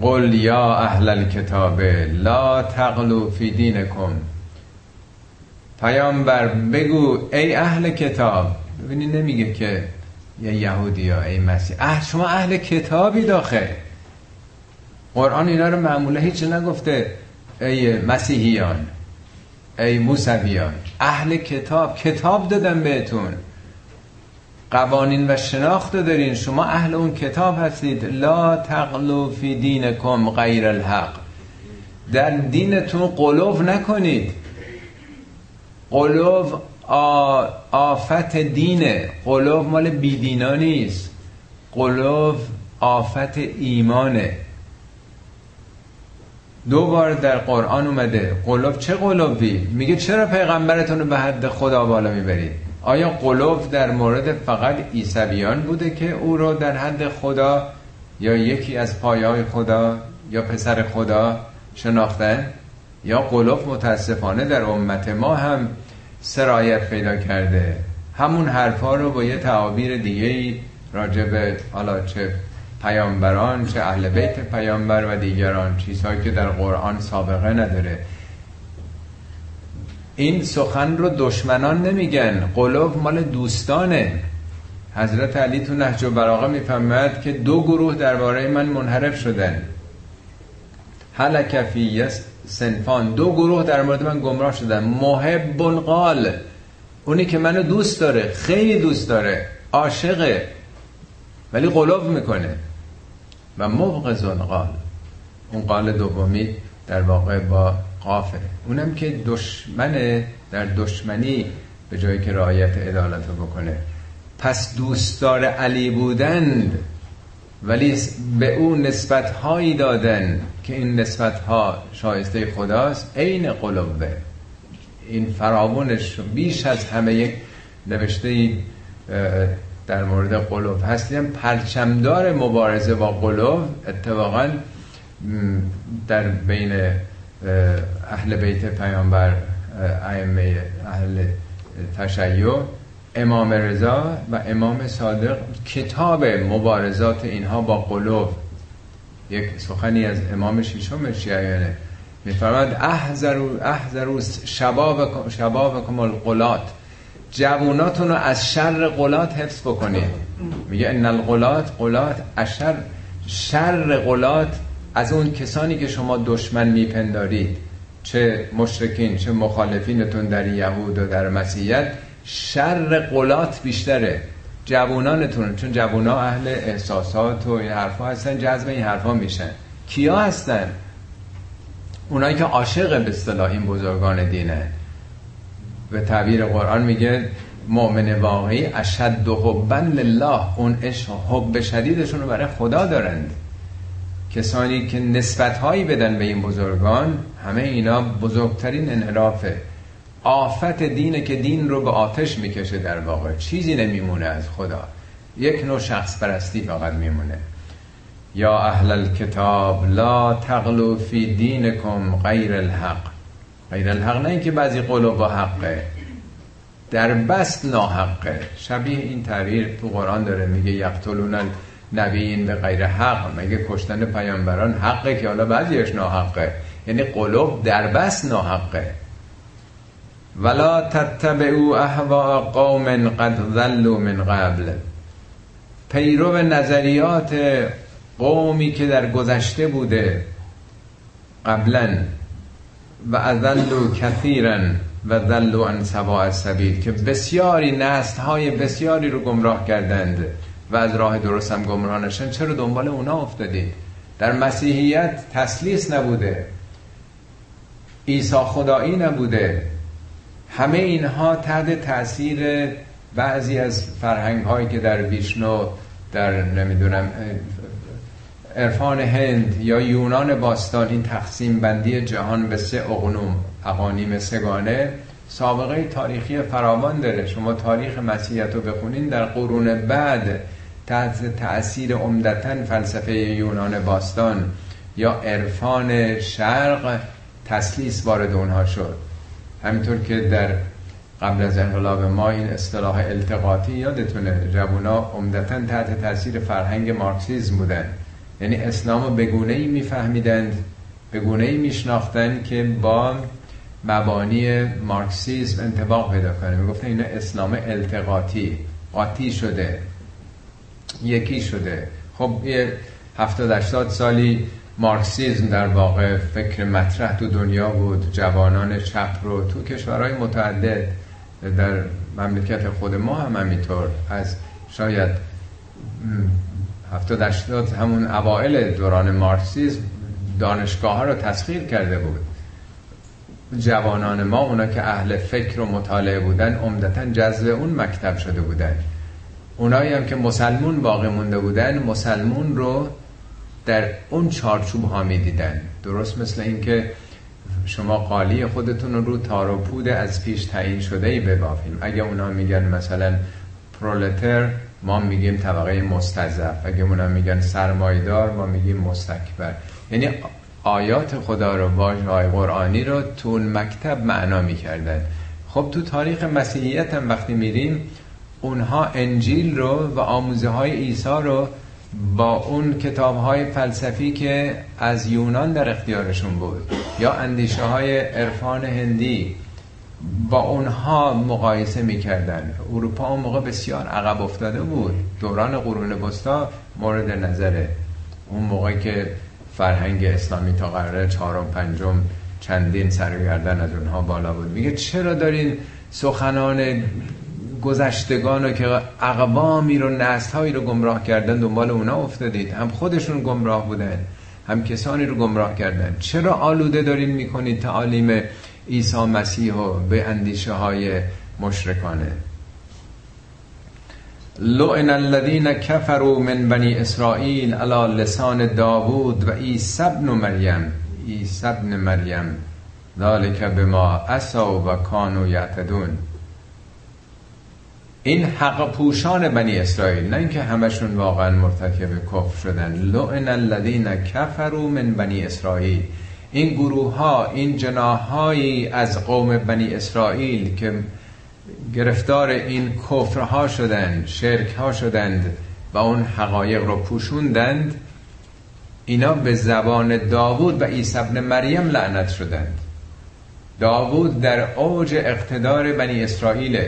قل یا اهل الكتاب لا تغلو فی دینکم. پیامبر بگو ای اهل کتاب. ببینی نمیگه که یا یهودی یا ای مسیح. اه شما اهل کتابی داخل. قرآن اینا رو معموله هیچ نگفته. ای مسیحیان. ای موسویان. اهل کتاب. کتاب دادم بهتون. قوانین و شناخت دارین. شما اهل اون کتاب هستید. لا تقلو فی دینکم غیر الحق. در دینتون قلوب نکنید. قلوب آفت دینه. قلوب مال بیدینا نیست. قلوب آفت ایمانه. دو بار در قرآن اومده. قلوب چه قلوبی؟ میگه چرا پیغمبرتون رو به حد خدا بالا می‌برید؟ آیا قلوب در مورد فقط عیسویان بوده که او رو در حد خدا یا یکی از پایه خدا یا پسر خدا شناختن یا قلوب متاسفانه در امت ما هم سرایت پیدا کرده؟ همون حرفا رو با یه تعابیر دیگه ای راجب حالا چه پیامبران چه اهل بیت پیامبر و دیگران چیزهایی که در قرآن سابقه نداره. این سخن رو دشمنان نمیگن. قلوب مال دوستانه. حضرت علی تو نهج و براغه می‌فهمد که دو گروه درباره من منحرف شدن. کفی سنفان دو گروه در مورد من گمراه شدن. محب قال اونی که منو دوست داره. خیلی دوست داره. عاشقه. ولی قلوب می‌کنه. و مبغض قال اون قال دومی در واقع با قافه. اونم که دشمن در دشمنی به جایی که رعایت عدالت رو بکنه. پس دوستدار علی بودند ولی به او نسبت هایی دادن که این نسبت ها شایسته خداست عین قلوبه. این فراوانش بیش از همه یک نوشته در مورد قلوب هستیم پرچمدار مبارزه با قلوب اتفاقا در بین اهل بیت پیامبر ائمه اهل تشیع امام رضا و امام صادق کتاب مبارزات اینها با قلوب. یک سخنی از امام شیشم شیعیانه. میفرماد احذرو احذرو شباب شبابکم القلات. جووناتون رو از شر قلات حفظ بکنید. میگه ان القلات قلات اشر. شر قلات از اون کسانی که شما دشمن میپندارید چه مشرکین چه مخالفینتون در یهود و در مسیحیت شر قلات بیشتره. جوانانتون چون جوونا اهل احساسات و این حرفا هستن جذب این حرفا میشن. کیا هستن؟ اونایی که عاشق به اصطلاح این بزرگان دینه به تعبیر قرآن میگه مؤمن واقعی اشد حبا لله اون عشق حب شدیدشون رو برای خدا دارند. کسانی که نسبت هایی بدن به این بزرگان همه اینا بزرگترین انحرافه آفت دینه که دین رو به آتش می‌کشه در واقع. چیزی نمیمونه از خدا. یک نوع شخص پرستی فقط میمونه. یا اهل الكتاب لا تغلو فی دینکم غیر الحق. غیر الحق نه اینکه بعضی قلوب با حقه. در بست ناحقه شبیه این تعبیر تو قرآن داره میگه یقتلون نبیین به غیر حق. مگه کشتن پیامبران حقه که حالا بعضیش ناحقه؟ یعنی قلوب در بس ناحقه. ولا تتبعوا اهواء قوم قد ذلوا من قبل. پیرو نظریات قومی که در گذشته بوده قبلا و اذلوا کثیرا و ذلوا عن سواء السبیل که بسیاری نسل های بسیاری رو گمراه کردند و از راه درست هم گمراه نشن چرا دنبال اونا افتادید در مسیحیت تسلیس نبوده. عیسی خدایی نبوده. همه اینها تحت تاثیر بعضی از فرهنگ هایی که در ویشنو در نمی‌دونم عرفان هند یا یونان باستان این تقسیم بندی جهان به سه اقنوم. اقانیم سگانه سابقه تاریخی فراوان داره. شما تاریخ مسیحیت رو بخونین در قرون بعد تحت تأثیر عمدتا فلسفه یونان باستان یا عرفان شرق تسلیس وارد اونها شد. همینطور که در قبل از انقلاب ما این اصطلاح التقاطی یادتونه جوونا عمدتا تحت تاثیر فرهنگ مارکسیزم بودن. یعنی اسلام رو به گونه ای میفهمیدند به گونه ای میشناختن که با مبانی مارکسیزم انتباق پیدا کنه. می‌گفتن اینا اسلام التقاطی قاطی شده یکی شده. خب یه هفتاد اشتاد سالی مارکسیزم در واقع فکر مطرح تو دنیا بود جوانان چپ رو تو کشورهای متعدد در مملکت خود ما هم همینطور. از شاید هفتاد اشتاد همون اوائل دوران مارکسیزم دانشگاه ها رو تسخیر کرده بود. جوانان ما اونا که اهل فکر و مطالعه بودن عمدتا جذب اون مکتب شده بودن. اونایی هم که مسلمون باقی مونده بودن مسلمون رو در اون چارچوب ها می دیدن درست مثل اینکه شما قالی خودتون رو تار و پود از پیش تعیین شده ای ببافیم اگه اونا میگن مثلا پرولتر ما میگیم طبقه مستضعف. اگه اونا میگن سرمایدار ما میگیم مستکبر. یعنی آیات خدا رو واژه های قرآنی رو تو اون مکتب معنا می‌کردن. خب تو تاریخ مسیحیت هم وقتی میریم اونها انجیل رو و آموزه های عیسی رو با اون کتاب های فلسفی که از یونان در اختیارشون بود یا اندیشه های عرفان هندی با اونها مقایسه می‌کردن. اروپا اون موقع بسیار عقب افتاده بود. دوران قرون وسطا مورد نظره. اون موقع که فرهنگ اسلامی تا قراره چهارم پنجم چندین سرگردن از اونها بالا بود. میگه چرا دارین سخنان گذشتگان رو که اقوامی رو نسل رو گمراه کردن دنبال اونا افتادید؟ هم خودشون گمراه بودن هم کسانی رو گمراه کردن. چرا آلوده دارین می‌کنید تعالیم عیسی مسیح و به اندیشه های مشرکانه. لعن الذین کفروا من بنی اسرائیل علی لسان داوود و عیسی ابن مریم. عیسی ابن مریم. ذالک بما اسوا و کانوا یعتدون. این حق پوشان بنی اسرائیل نه اینکه همشون واقعا مرتکب کفر شدن. لعن الذین کفروا من بنی اسرائیل. این گروه ها این جناهایی از قوم بنی اسرائیل که گرفتار این کفرها شدند شرک ها شدند و اون حقایق رو پوشوندند اینا به زبان داوود و عیسی ابن مریم لعنت شدند. داوود در اوج اقتدار بنی اسرائیل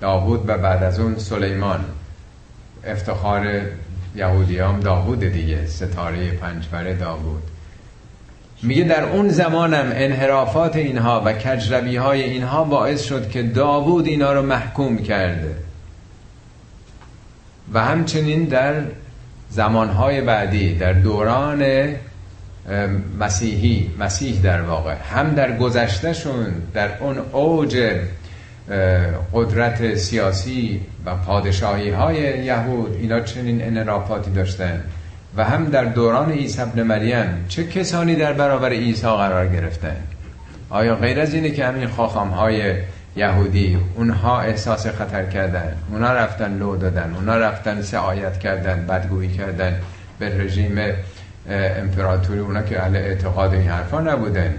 داوود و بعد از اون سلیمان. افتخار یهودیام داوود دیگه ستاره پنجبره داوود. میگه در اون زمانم انحرافات اینها و کجروی های اینها باعث شد که داوود اینا رو محکوم کرده. و همچنین در زمانهای بعدی در دوران مسیحی مسیح در واقع هم در گذشتهشون در اون اوج قدرت سیاسی و پادشاهی های یهود اینا چنین انرافاتی داشتن. و هم در دوران عیسی ابن مریم چه کسانی در برابر عیسی قرار گرفتن؟ آیا غیر از اینه که همین خاخام های یهودی اونها احساس خطر کردن اونها رفتن لو دادن اونها رفتن سعایت کردن بدگویی کردن به رژیم امپراتوری اونا که اهل اعتقاد این حرفا نبودن؟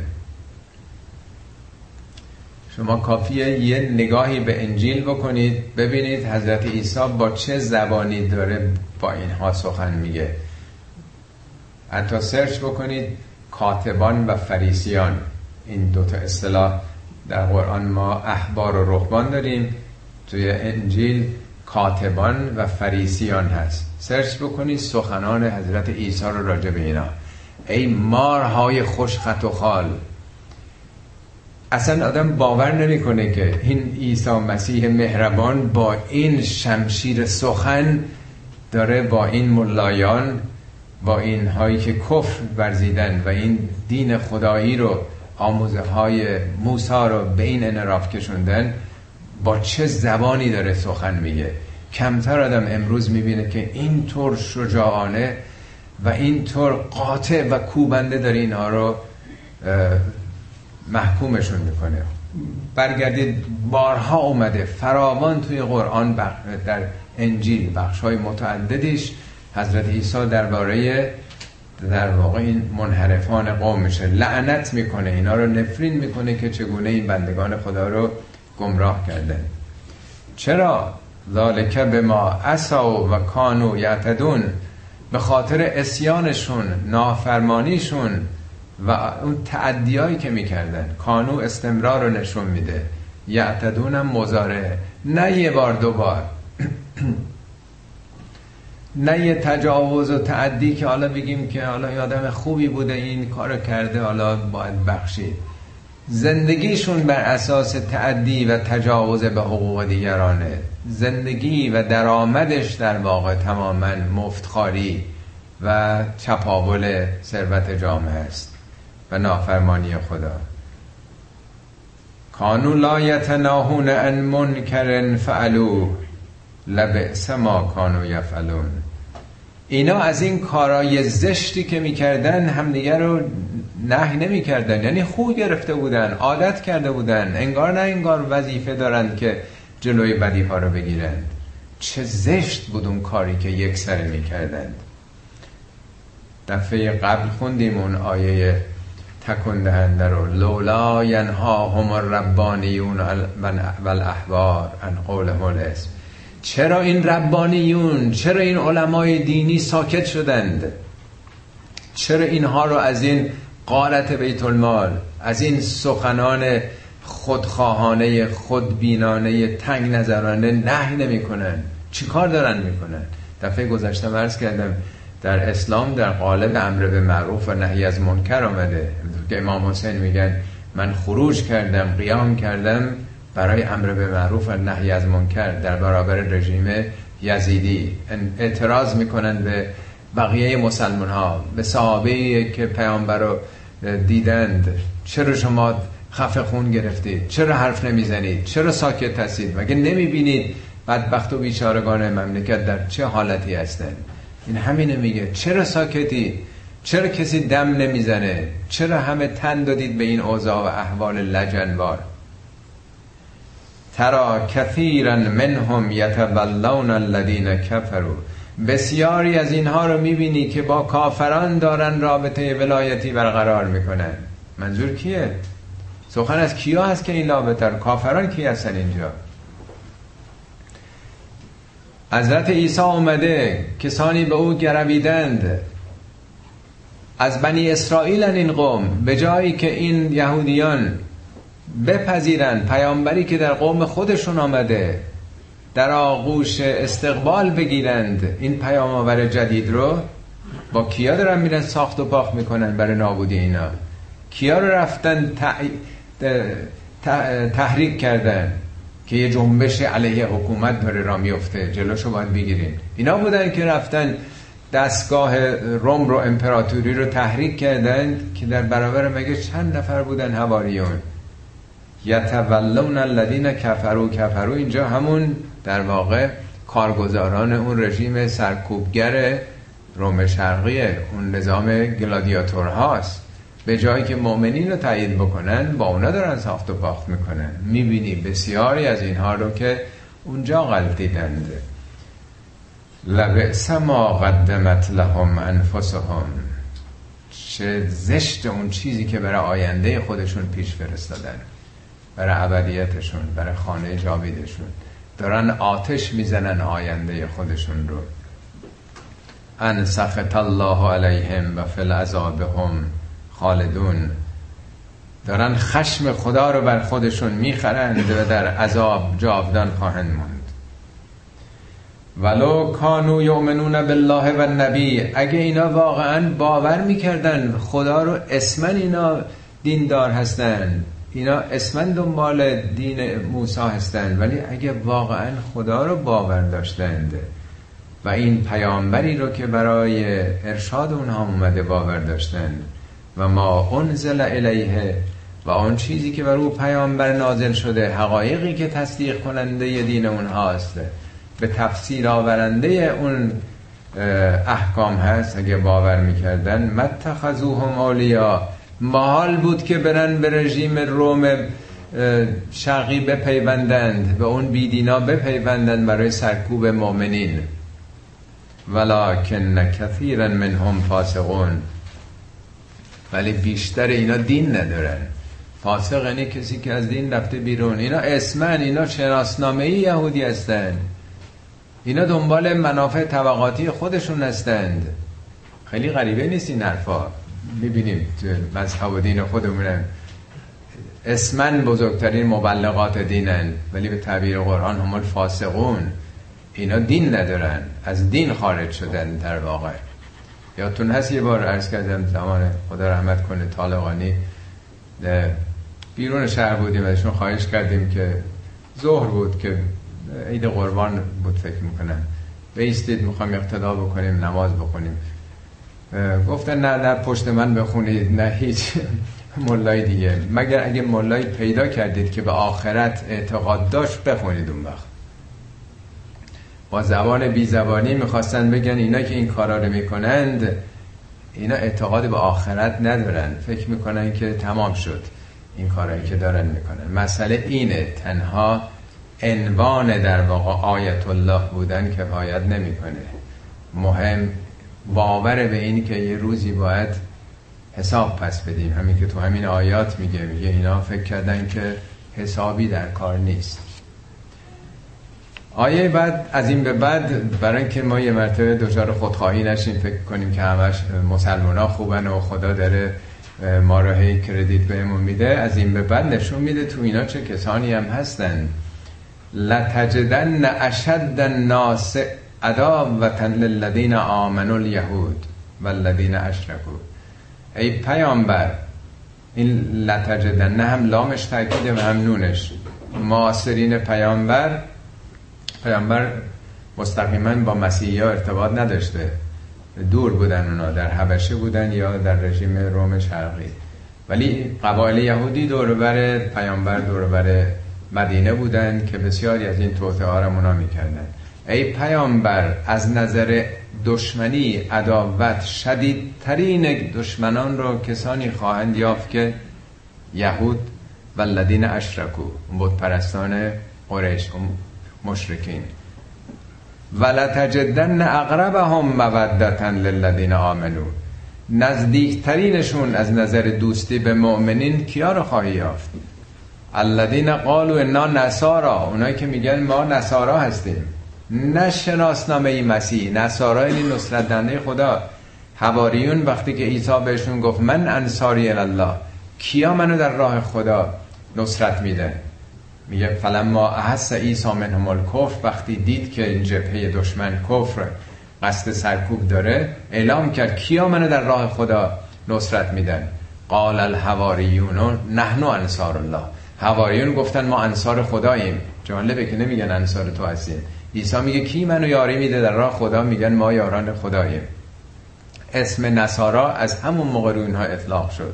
شما کافیه یه نگاهی به انجیل بکنید ببینید حضرت عیسی با چه زبانی داره با اینها سخن میگه. حتی سرچ بکنید کاتبان و فریسیان. این دوتا اصطلاح در قرآن ما احبار و رهبان داریم. توی انجیل کاتبان و فریسیان هست. سرچ بکنید سخنان حضرت عیسی رو راجع به اینا. ای مارهای خوش خط و خال. اصلا آدم باور نمی‌کنه که این عیسی مسیح مهربان با این شمشیر سخن داره با این ملایان با این هایی که کفر ورزیدن و این دین خدایی رو آموزه های موسا رو به این انراف کشوندن با چه زبانی داره سخن میگه؟ کمتر آدم امروز می‌بینه که اینطور شجاعانه و اینطور قاطع و کوبنده داره اینها رو محکومشون می‌کنه. برگردید بارها اومده فراوان توی قرآن در انجیل بخش های متعددیش حضرت عیسی درباره در واقع این منحرفان قومشه لعنت می‌کنه اینا رو نفرین می‌کنه که چگونه این بندگان خدا رو گمراه کردن چرا؟ ذالک به ما اساو و کانو یعتدون. به خاطر اسیانشون نافرمانیشون و اون تعدیایی که می‌کردن. کانو استمرار رو نشون میده. یعتدونم مزاره نه یه بار دو بار. نه یه تجاوز و تعدی که حالا بگیم که حالا آدم خوبی بوده این کار کرده حالا باید بخشید. زندگیشون بر اساس تعدی و تجاوز به حقوق دیگرانه. زندگی و درآمدش در واقع تماما مفتخاری و چپاول ثروت جامعه است و نافرمانی خدا. کانو لا یتناهون ان منکر فعلو لبئس ما کانو یفعلون. اینا از این کارای زشتی که می‌کردن همدیگه رو نهی نمی‌کردن. یعنی خوب گرفته بودن عادت کرده بودن. انگار نه انگار وظیفه دارند که جلوی بدی ها رو بگیرند. چه زشت بود اون کاری که یک سره می‌کردند. دفعه قبل خوندیم اون آیه تکن دهنده رو. لولا ینها هم الربانیون و الاحبار ان قولهم الاسم. چرا این ربانیون چرا این علمای دینی ساکت شدند؟ چرا اینها رو از این قالت بیت المال از این سخنان خودخواهانه خودبینانه تنگ نظرانه نهی نمی‌کنن چیکار دارن می‌کنن دفعه گذشته مرز کردم در اسلام در قالب امر به معروف و نهی از منکر آمده. که امام حسین میگن من خروج کردم قیام کردم برای امر به معروف و نهی از منکر در برابر رژیم یزیدی. اعتراض می‌کنن به بقیه مسلمان ها به صحابه که پیامبر رو دیدند. چرا شما خفه خون گرفتید چرا حرف نمی‌زنید چرا ساکت هستید؟ مگه نمی‌بینید بدبخت و بیچارگان مملکت در چه حالتی هستن این همینه میگه. چرا ساکتی؟ چرا کسی دم نمی‌زنه؟ چرا همه تن دادید به این اوضاع و احوال لجنوار؟ ترا کثیرا منهم یتولون الذین کفروا. بسیاری از اینها رو می‌بینی که با کافران دارن رابطه ولایتی برقرار می‌کنن. منظور کیه؟ سخن از کیا هست که این رابطه کافران کی هستن اینجا؟ حضرت عیسی اومده کسانی به او گرویدند. از بنی اسرائیل این قوم. به جایی که این یهودیان بپذیرند پیامبری که در قوم خودشون آمده در آغوش استقبال بگیرند. این پیام آور جدید رو با کیا دارن میرن ساخت و پاخت می‌کنن برای نابودی اینا؟ کیا رو رفتن تحریک کردن که یه جنبش علیه حکومت داره را میفته؟ جلوشو باید بگیرین. اینا بودن که رفتن دستگاه روم رو امپراتوری رو تحریک کردن که در برابر مگه چند نفر بودن؟ هواریون یتولون الذین کفرو کفرو اینجا همون در واقع کارگزاران اون رژیم سرکوبگر روم شرقیه اون نظام گلادیاتور هاست به جایی که مؤمنین رو تایید بکنن با اونا دارن ساخت و پاخت می‌کنن. می‌بینی بسیاری از اینها رو که اونجا غلطیدند. لبئس ما قدمت لهم انفسهم. چه زشت اون چیزی که برای آینده خودشون پیش فرستادن. برای ابدیتشون برای خانه جاویدشون. دارن آتش می‌زنن آینده خودشون رو. ان سخط الله علیهم و فی العذابهم خالدون. دارن خشم خدا رو بر خودشون می‌خرند و در عذاب جاودان خواهند موند. ولو کانو یؤمنون بالله و نبی اگه اینا واقعا باور می‌کردن خدا رو اسمن اینا دیندار هستن اینا اسمن دنبال دین موسی هستن ولی اگه واقعا خدا رو باور داشتند و این پیامبری رو که برای ارشاد اونها اومده باور داشتند و ما انزل الیه و آن چیزی که بر او پیامبر نازل شده حقایقی که تصدیق کننده دین اونهاست به تفسیر آورنده اون احکام هست اگه باور می‌کردن متخذوهم اولیا محال بود که برن به رژیم روم شرقی بپیوندند به اون بیدینا بپیوندند برای سرکوب مؤمنین. ولکن کثیرا منهم فاسقون. ولی بیشتر اینا دین ندارن. فاسق یعنی کسی که از دین رفته بیرون. اینا اسمن اینا شناسنامه ای یهودی هستن. اینا دنبال منافع طبقاتی خودشون هستند. خیلی غریبه نیست این حرفا. می‌بینیم تو مذهب و دین خودمونن اسمن بزرگترین مبلغات دینن ولی به تعبیر قرآن همون فاسقون اینا دین ندارن از دین خارج شدن در واقع. یادتون هست یه بار عرض کردم زمان خدا رحمت کنه طالقانی بیرون شهر بودیم ازشون خواهش کردیم که ظهر بود که عید قربان بود فکر می‌کنم. بیستید می‌خوام اقتدا بکنیم نماز بکنیم گفتن نه در پشت من بخونید نه هیچ مولای دیگه. مگر اگه مولای پیدا کردید که به آخرت اعتقاد داشت بخونید اون وقت. با زبان بی زبانی می‌خواستن بگن اینا که این کارا رو می‌کنند اینا اعتقاد به آخرت ندارن. فکر می‌کنن که تمام شد این کارهایی که دارن می‌کنن. مسئله اینه تنها عنوان در واقع آیت الله بودن کفایت نمی‌کنه. مهم باور به این که یه روزی باید حساب پس بدیم. همین که تو همین آیات میگه میگه اینا فکر کردن که حسابی در کار نیست. آیه بعد از این به بعد برای اینکه ما یه مرتبه دچار خودخواهی نشیم فکر کنیم که همش مسلمان خوبن و خدا داره ما را هی کردیت بهمون میده از این به بعد نشون میده تو اینا چه کسانی هم هستن. لتجدن اشد الناس عداوة للذین آمنوا الیهود والذین اشرکو ای پیامبر این لتجدن نه هم لامش تاکید و هم نونش معاصرین پیامبر پیامبر مستقیما با مسیحی ها ارتباط نداشته دور بودن اونا در حبشه بودن یا در رژیم روم شرقی ولی قبایل یهودی دوربر پیامبر دوربر مدینه بودن که بسیاری از این توطعه ها می‌کردن ای پیامبر از نظر دشمنی عداوت شدیدترین دشمنان رو کسانی خواهند یافت که یهود و لدین اشرکو بود پرستان قریش مشرکین. ولتجدن اقربهم مودتا للذین آمنو. نزدیکترینشون از نظر دوستی به مؤمنین کیا رو خواهی یافت؟ الذین قالوا انا نصارا. اونایی که میگن ما نصارا هستیم. نه شناسنامه مسیح نصارا یعنی نصرت دنده خدا. حواریون وقتی که عیسی بهشون گفت من انصاری الله کیا منو در راه خدا نصرت میده؟ میگه فلما احس عیسی منهم الکفر وقتی دید که این جبهه دشمن کفر قصد سرکوب داره اعلام کرد کیا منو در راه خدا نصرت میدن؟ قال الحواریون نحن انصار الله. حواریون گفتن ما انصار خداییم. جالبه که نمیگن انصار تو هستیم. عیسی میگه کی منو یاری میده؟ در راه خدا میگن ما یاران خداییم. اسم نصارا از همون موقع رو اینها اطلاق شد.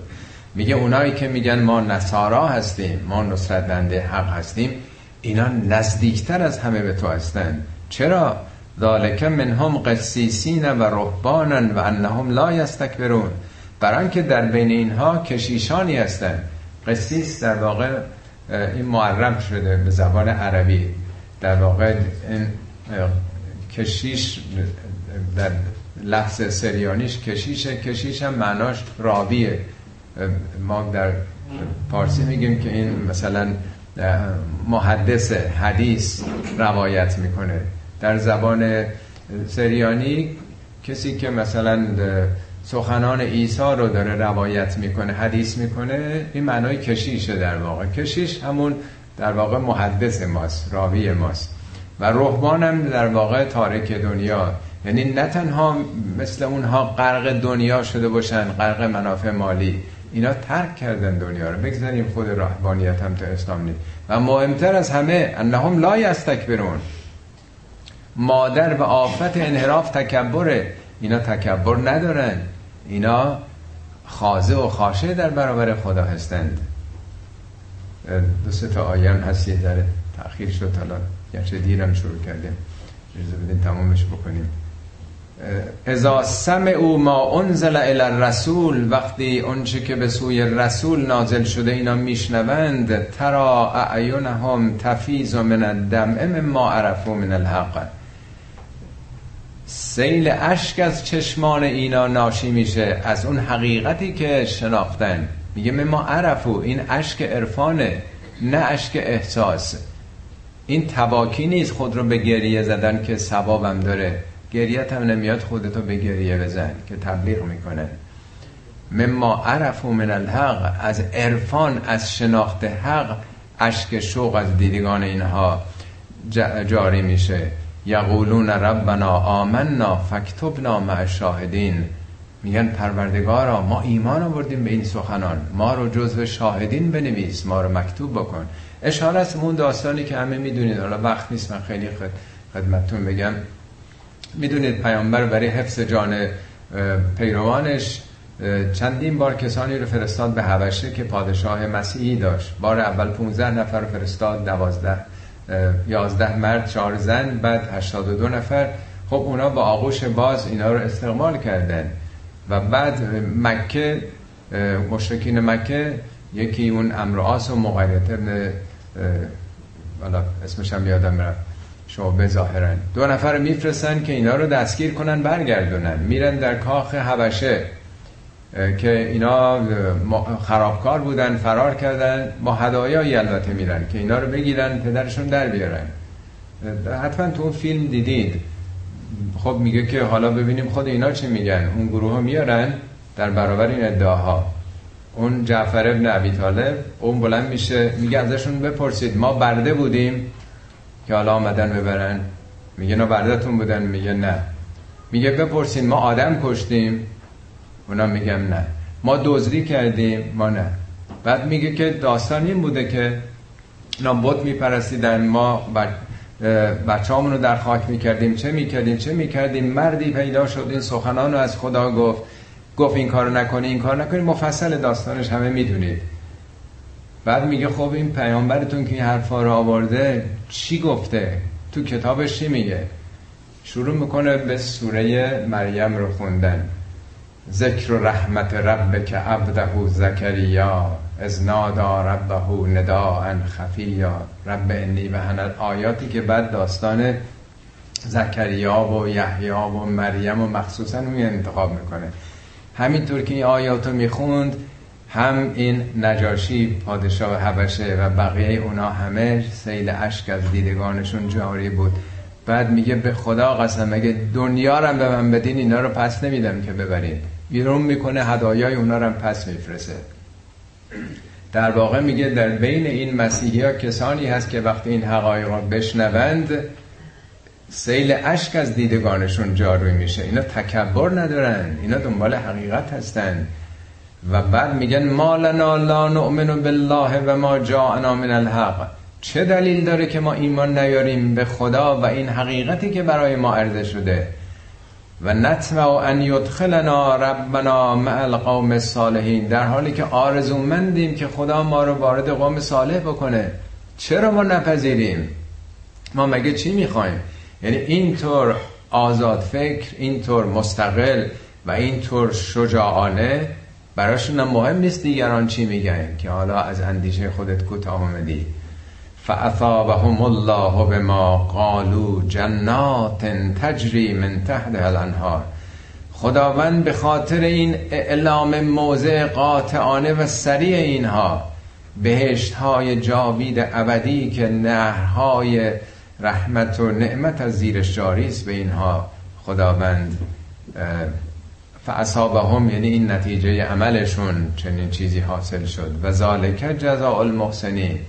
میگه اونایی که میگن ما نصارا هستیم ما نصرت دنده حق هستیم اینا نزدیکتر از همه به تو هستن. چرا؟ ذالک منهم قسیسین و رهبانن و انهم لا یستکبرون. بران که در بین اینها کشیشانی هستن. قسیس در واقع این معرب شده به زبان عربی. در واقع این کشیش در لفظ سریانیش کشیشه کشیش هم معناش راویه. ما در پارسی میگیم که این مثلا محدث حدیث روایت می‌کنه. در زبان سریانی کسی که مثلا سخنان عیسی رو داره روایت می‌کنه حدیث می‌کنه این معنای کشیشه در واقع. کشیش همون در واقع محدث ماست راوی ماست. و رهبان هم در واقع تارک دنیا. یعنی نه تنها مثل اونها غرق دنیا شده باشن غرق منافع مالی. اینا ترک کردن دنیا رو. بگذاریم خود رهبانیت هم تا اسلام نیست. و مهمتر از همه انهم لا یستکبرون. مادر و آفت انحراف تکبره. اینا تکبر ندارن. اینا خازه و خاشه در برابر خدا هستند. دو سه تا آیه هست یه ذره تأخیر شد حالا گرچه دیرم شروع کردیم. اجازه بدین تمامش بکنیم. ازا سم او ما انزل الى الرسول وقتی اونچه که به سوی رسول نازل شده اینا میشنوند ترا اعینهم تفیز من الدمع ما عرفو من الحق. سیل اشک از چشمان اینا ناشی میشه از اون حقیقتی که شناختن. میگه ما عرفو این اشک عرفانه نه اشک احساس. این تباکی نیست خود رو به گریه زدن که ثوابم داره. گریت هم نمیاد خودتو به گریه بزن که تبلیغ می‌کنه. مما عرفو من الحق از عرفان از شناخت حق اشک شوق از دیدگان اینها جاری میشه. یقولون ربنا آمنا فکتبنا مع شاهدین میگن پروردگارا ما ایمان آوردیم به این سخنان. ما رو جزو شاهدین بنویس ما رو مکتوب بکن. اشاره است اون داستانی که همه می‌دونید. حالا وقت نیست من خیلی خدمتتون بگم. می‌دونید پیامبر برای حفظ جان پیروانش چندین بار کسانی رو فرستاد به حبشه که پادشاه مسیحی داشت. بار اول 15 نفر رو فرستاد 12 11 مرد 4 زن بعد 82 نفر. خب اونا با آغوش باز اینا رو استقبال کردن. و بعد مکه مشرکین مکه یکی اون امرآس و مقایت ابن اسمش هم یادم رفت. شعبه ظاهرن. دو نفر میفرستن که اینا رو دستگیر کنن برگردونن. میرن در کاخ حبشه که اینا خرابکار بودن فرار کردن. با هدایایی البته میرن که اینا رو بگیرن پدرشون در بیارن. حتما تو اون فیلم دیدید. خب میگه که حالا ببینیم خود اینا چه میگن. اون گروه ها میارن در برابر این ادعاها. اون جعفر ابن عبی طالب اون بلند میشه میگه ازشون بپرسید. ما برده بودیم که حالا آمدن ببرن. میگه نه بردهتون بودن؟ میگه نه. میگه بپرسید ما آدم کشتیم؟ اونا میگم نه. ما دزدی کردیم؟ ما نه. بعد میگه که داستان این بوده که اینا بت میپرستیدن. ما بچه رو در خاک می‌کردیم. چه می‌کردیم؟ چه می‌کردیم؟ مردی پیدا شد. این سخنان رو از خدا گفت. گفت این کارو نکنی این کار نکنی. مفصل داستانش همه می‌دونید. بعد میگه خب این پیامبرتون که این حرفا رو آورده چی گفته؟ تو کتابش چی میگه؟ شروع می‌کنه به سوره مریم رو خوندن. ذکر و رحمت رب که عبده زکریا. از نادا ربه نداء خفیا. رب انی و آیاتی که بعد داستان زکریا و یحیی و مریم و مخصوصا می انتخاب می‌کنه. همینطور که این آیاتو می‌خوند هم این نجاشی پادشاه حبشه و بقیه اونا همه سیل اشک از دیدگانشون جاری بود. بعد میگه به خدا قسم اگه دنیا رو به من بدین اینا رو پس نمیدم که ببرین. بیرون می‌کنه هدایای اونا رو پس میفرسه در واقع میگه در بین این مسیحی ها کسانی هست که وقتی این حقایق رو بشنوند سیل اشک از دیدگانشون جاری میشه. اینا تکبر ندارن اینا دنبال حقیقت هستن. و بعد میگن ما لنا لا نؤمن بالله و ما جاءنا من الحق. چه دلیل داره که ما ایمان نیاریم به خدا و این حقیقتی که برای ما عرضه شده؟ و نطمع ان یدخلنا ربنا مع القوم الصالحین در حالی که آرزومندیم که خدا ما رو وارد قوم صالح بکنه. چرا ما نپذیریم؟ ما مگه چی می‌خوایم؟ یعنی اینطور آزاد فکر اینطور مستقل و اینطور شجاعانه براشون مهم نیست دیگران چی میگن که حالا از اندیشه خودت کوتاه اومدی فاثابهم الله بما قالوا جنات تجری من تحت الانهار خداوند به خاطر این اعلام موضع قاطعانه و سریع اینها بهشت های جاوید ابدی که نهرهای رحمت و نعمت از زیرش جاری است به اینها خداوند فاصابهم یعنی این نتیجه عملشون چنین چیزی حاصل شد. و ذالک جزاء المحسنین.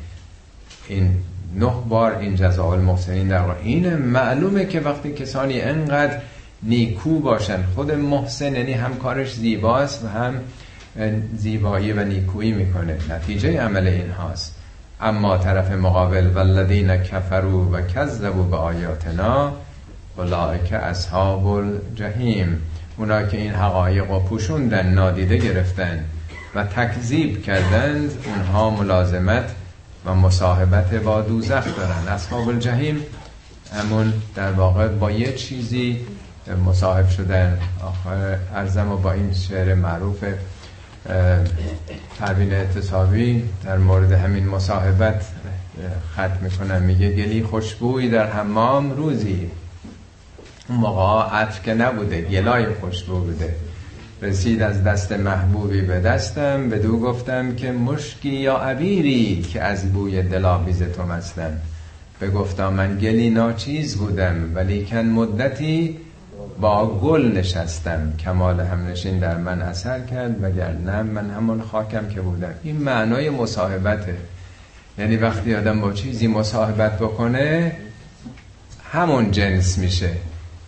این نه بار این جزاء المحسنین در واقع. این معلومه که وقتی کسانی انقدر نیکو باشن خود محسن یعنی هم کارش زیباست و هم زیبایی و نیکویی می‌کنه. نتیجه عمل این هاست. اما طرف مقابل والذین کفروا و کذبوا به آیاتنا اولئک اصحاب الجحیم. اونا که این حقایق رو پوشوندن نادیده گرفتن و تکذیب کردند اونها ملازمت و مصاحبت با دوزخ دارن. اصحاب الجحیم همون در واقع با یه چیزی مصاحب شدن. آخر ارزم و با این شعر معروف پروین اعتصابی در مورد همین مصاحبت خط می‌کنم میگه گلی خوشبوی در حمام روزی. اون موقع عطر که نبوده گلای خوشبو بوده. رسید از دست محبوبی به دستم به دو گفتم که مشکی یا عبیری که از بوی دلاویز تو مستم. به گفتم من گلی ناچیز بودم ولی کن مدتی با گل نشستم. کمال همنشین در من اثر کرد وگر نه من همون خاکم که بودم. این معنای مصاحبته. یعنی وقتی آدم با چیزی مصاحبت بکنه همون جنس میشه.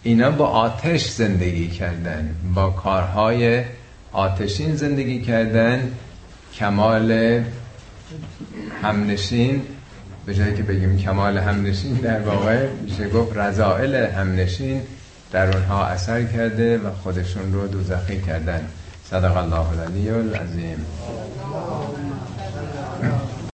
اینا با آتش زندگی کردن با کارهای آتشین زندگی کردن کمال همنشین به جایی که بگیم کمال همنشین در واقع میشه گفت رضائل همنشین در اونها اثر کرده و خودشون رو دوزخی کردن. صدق الله العلی العظیم.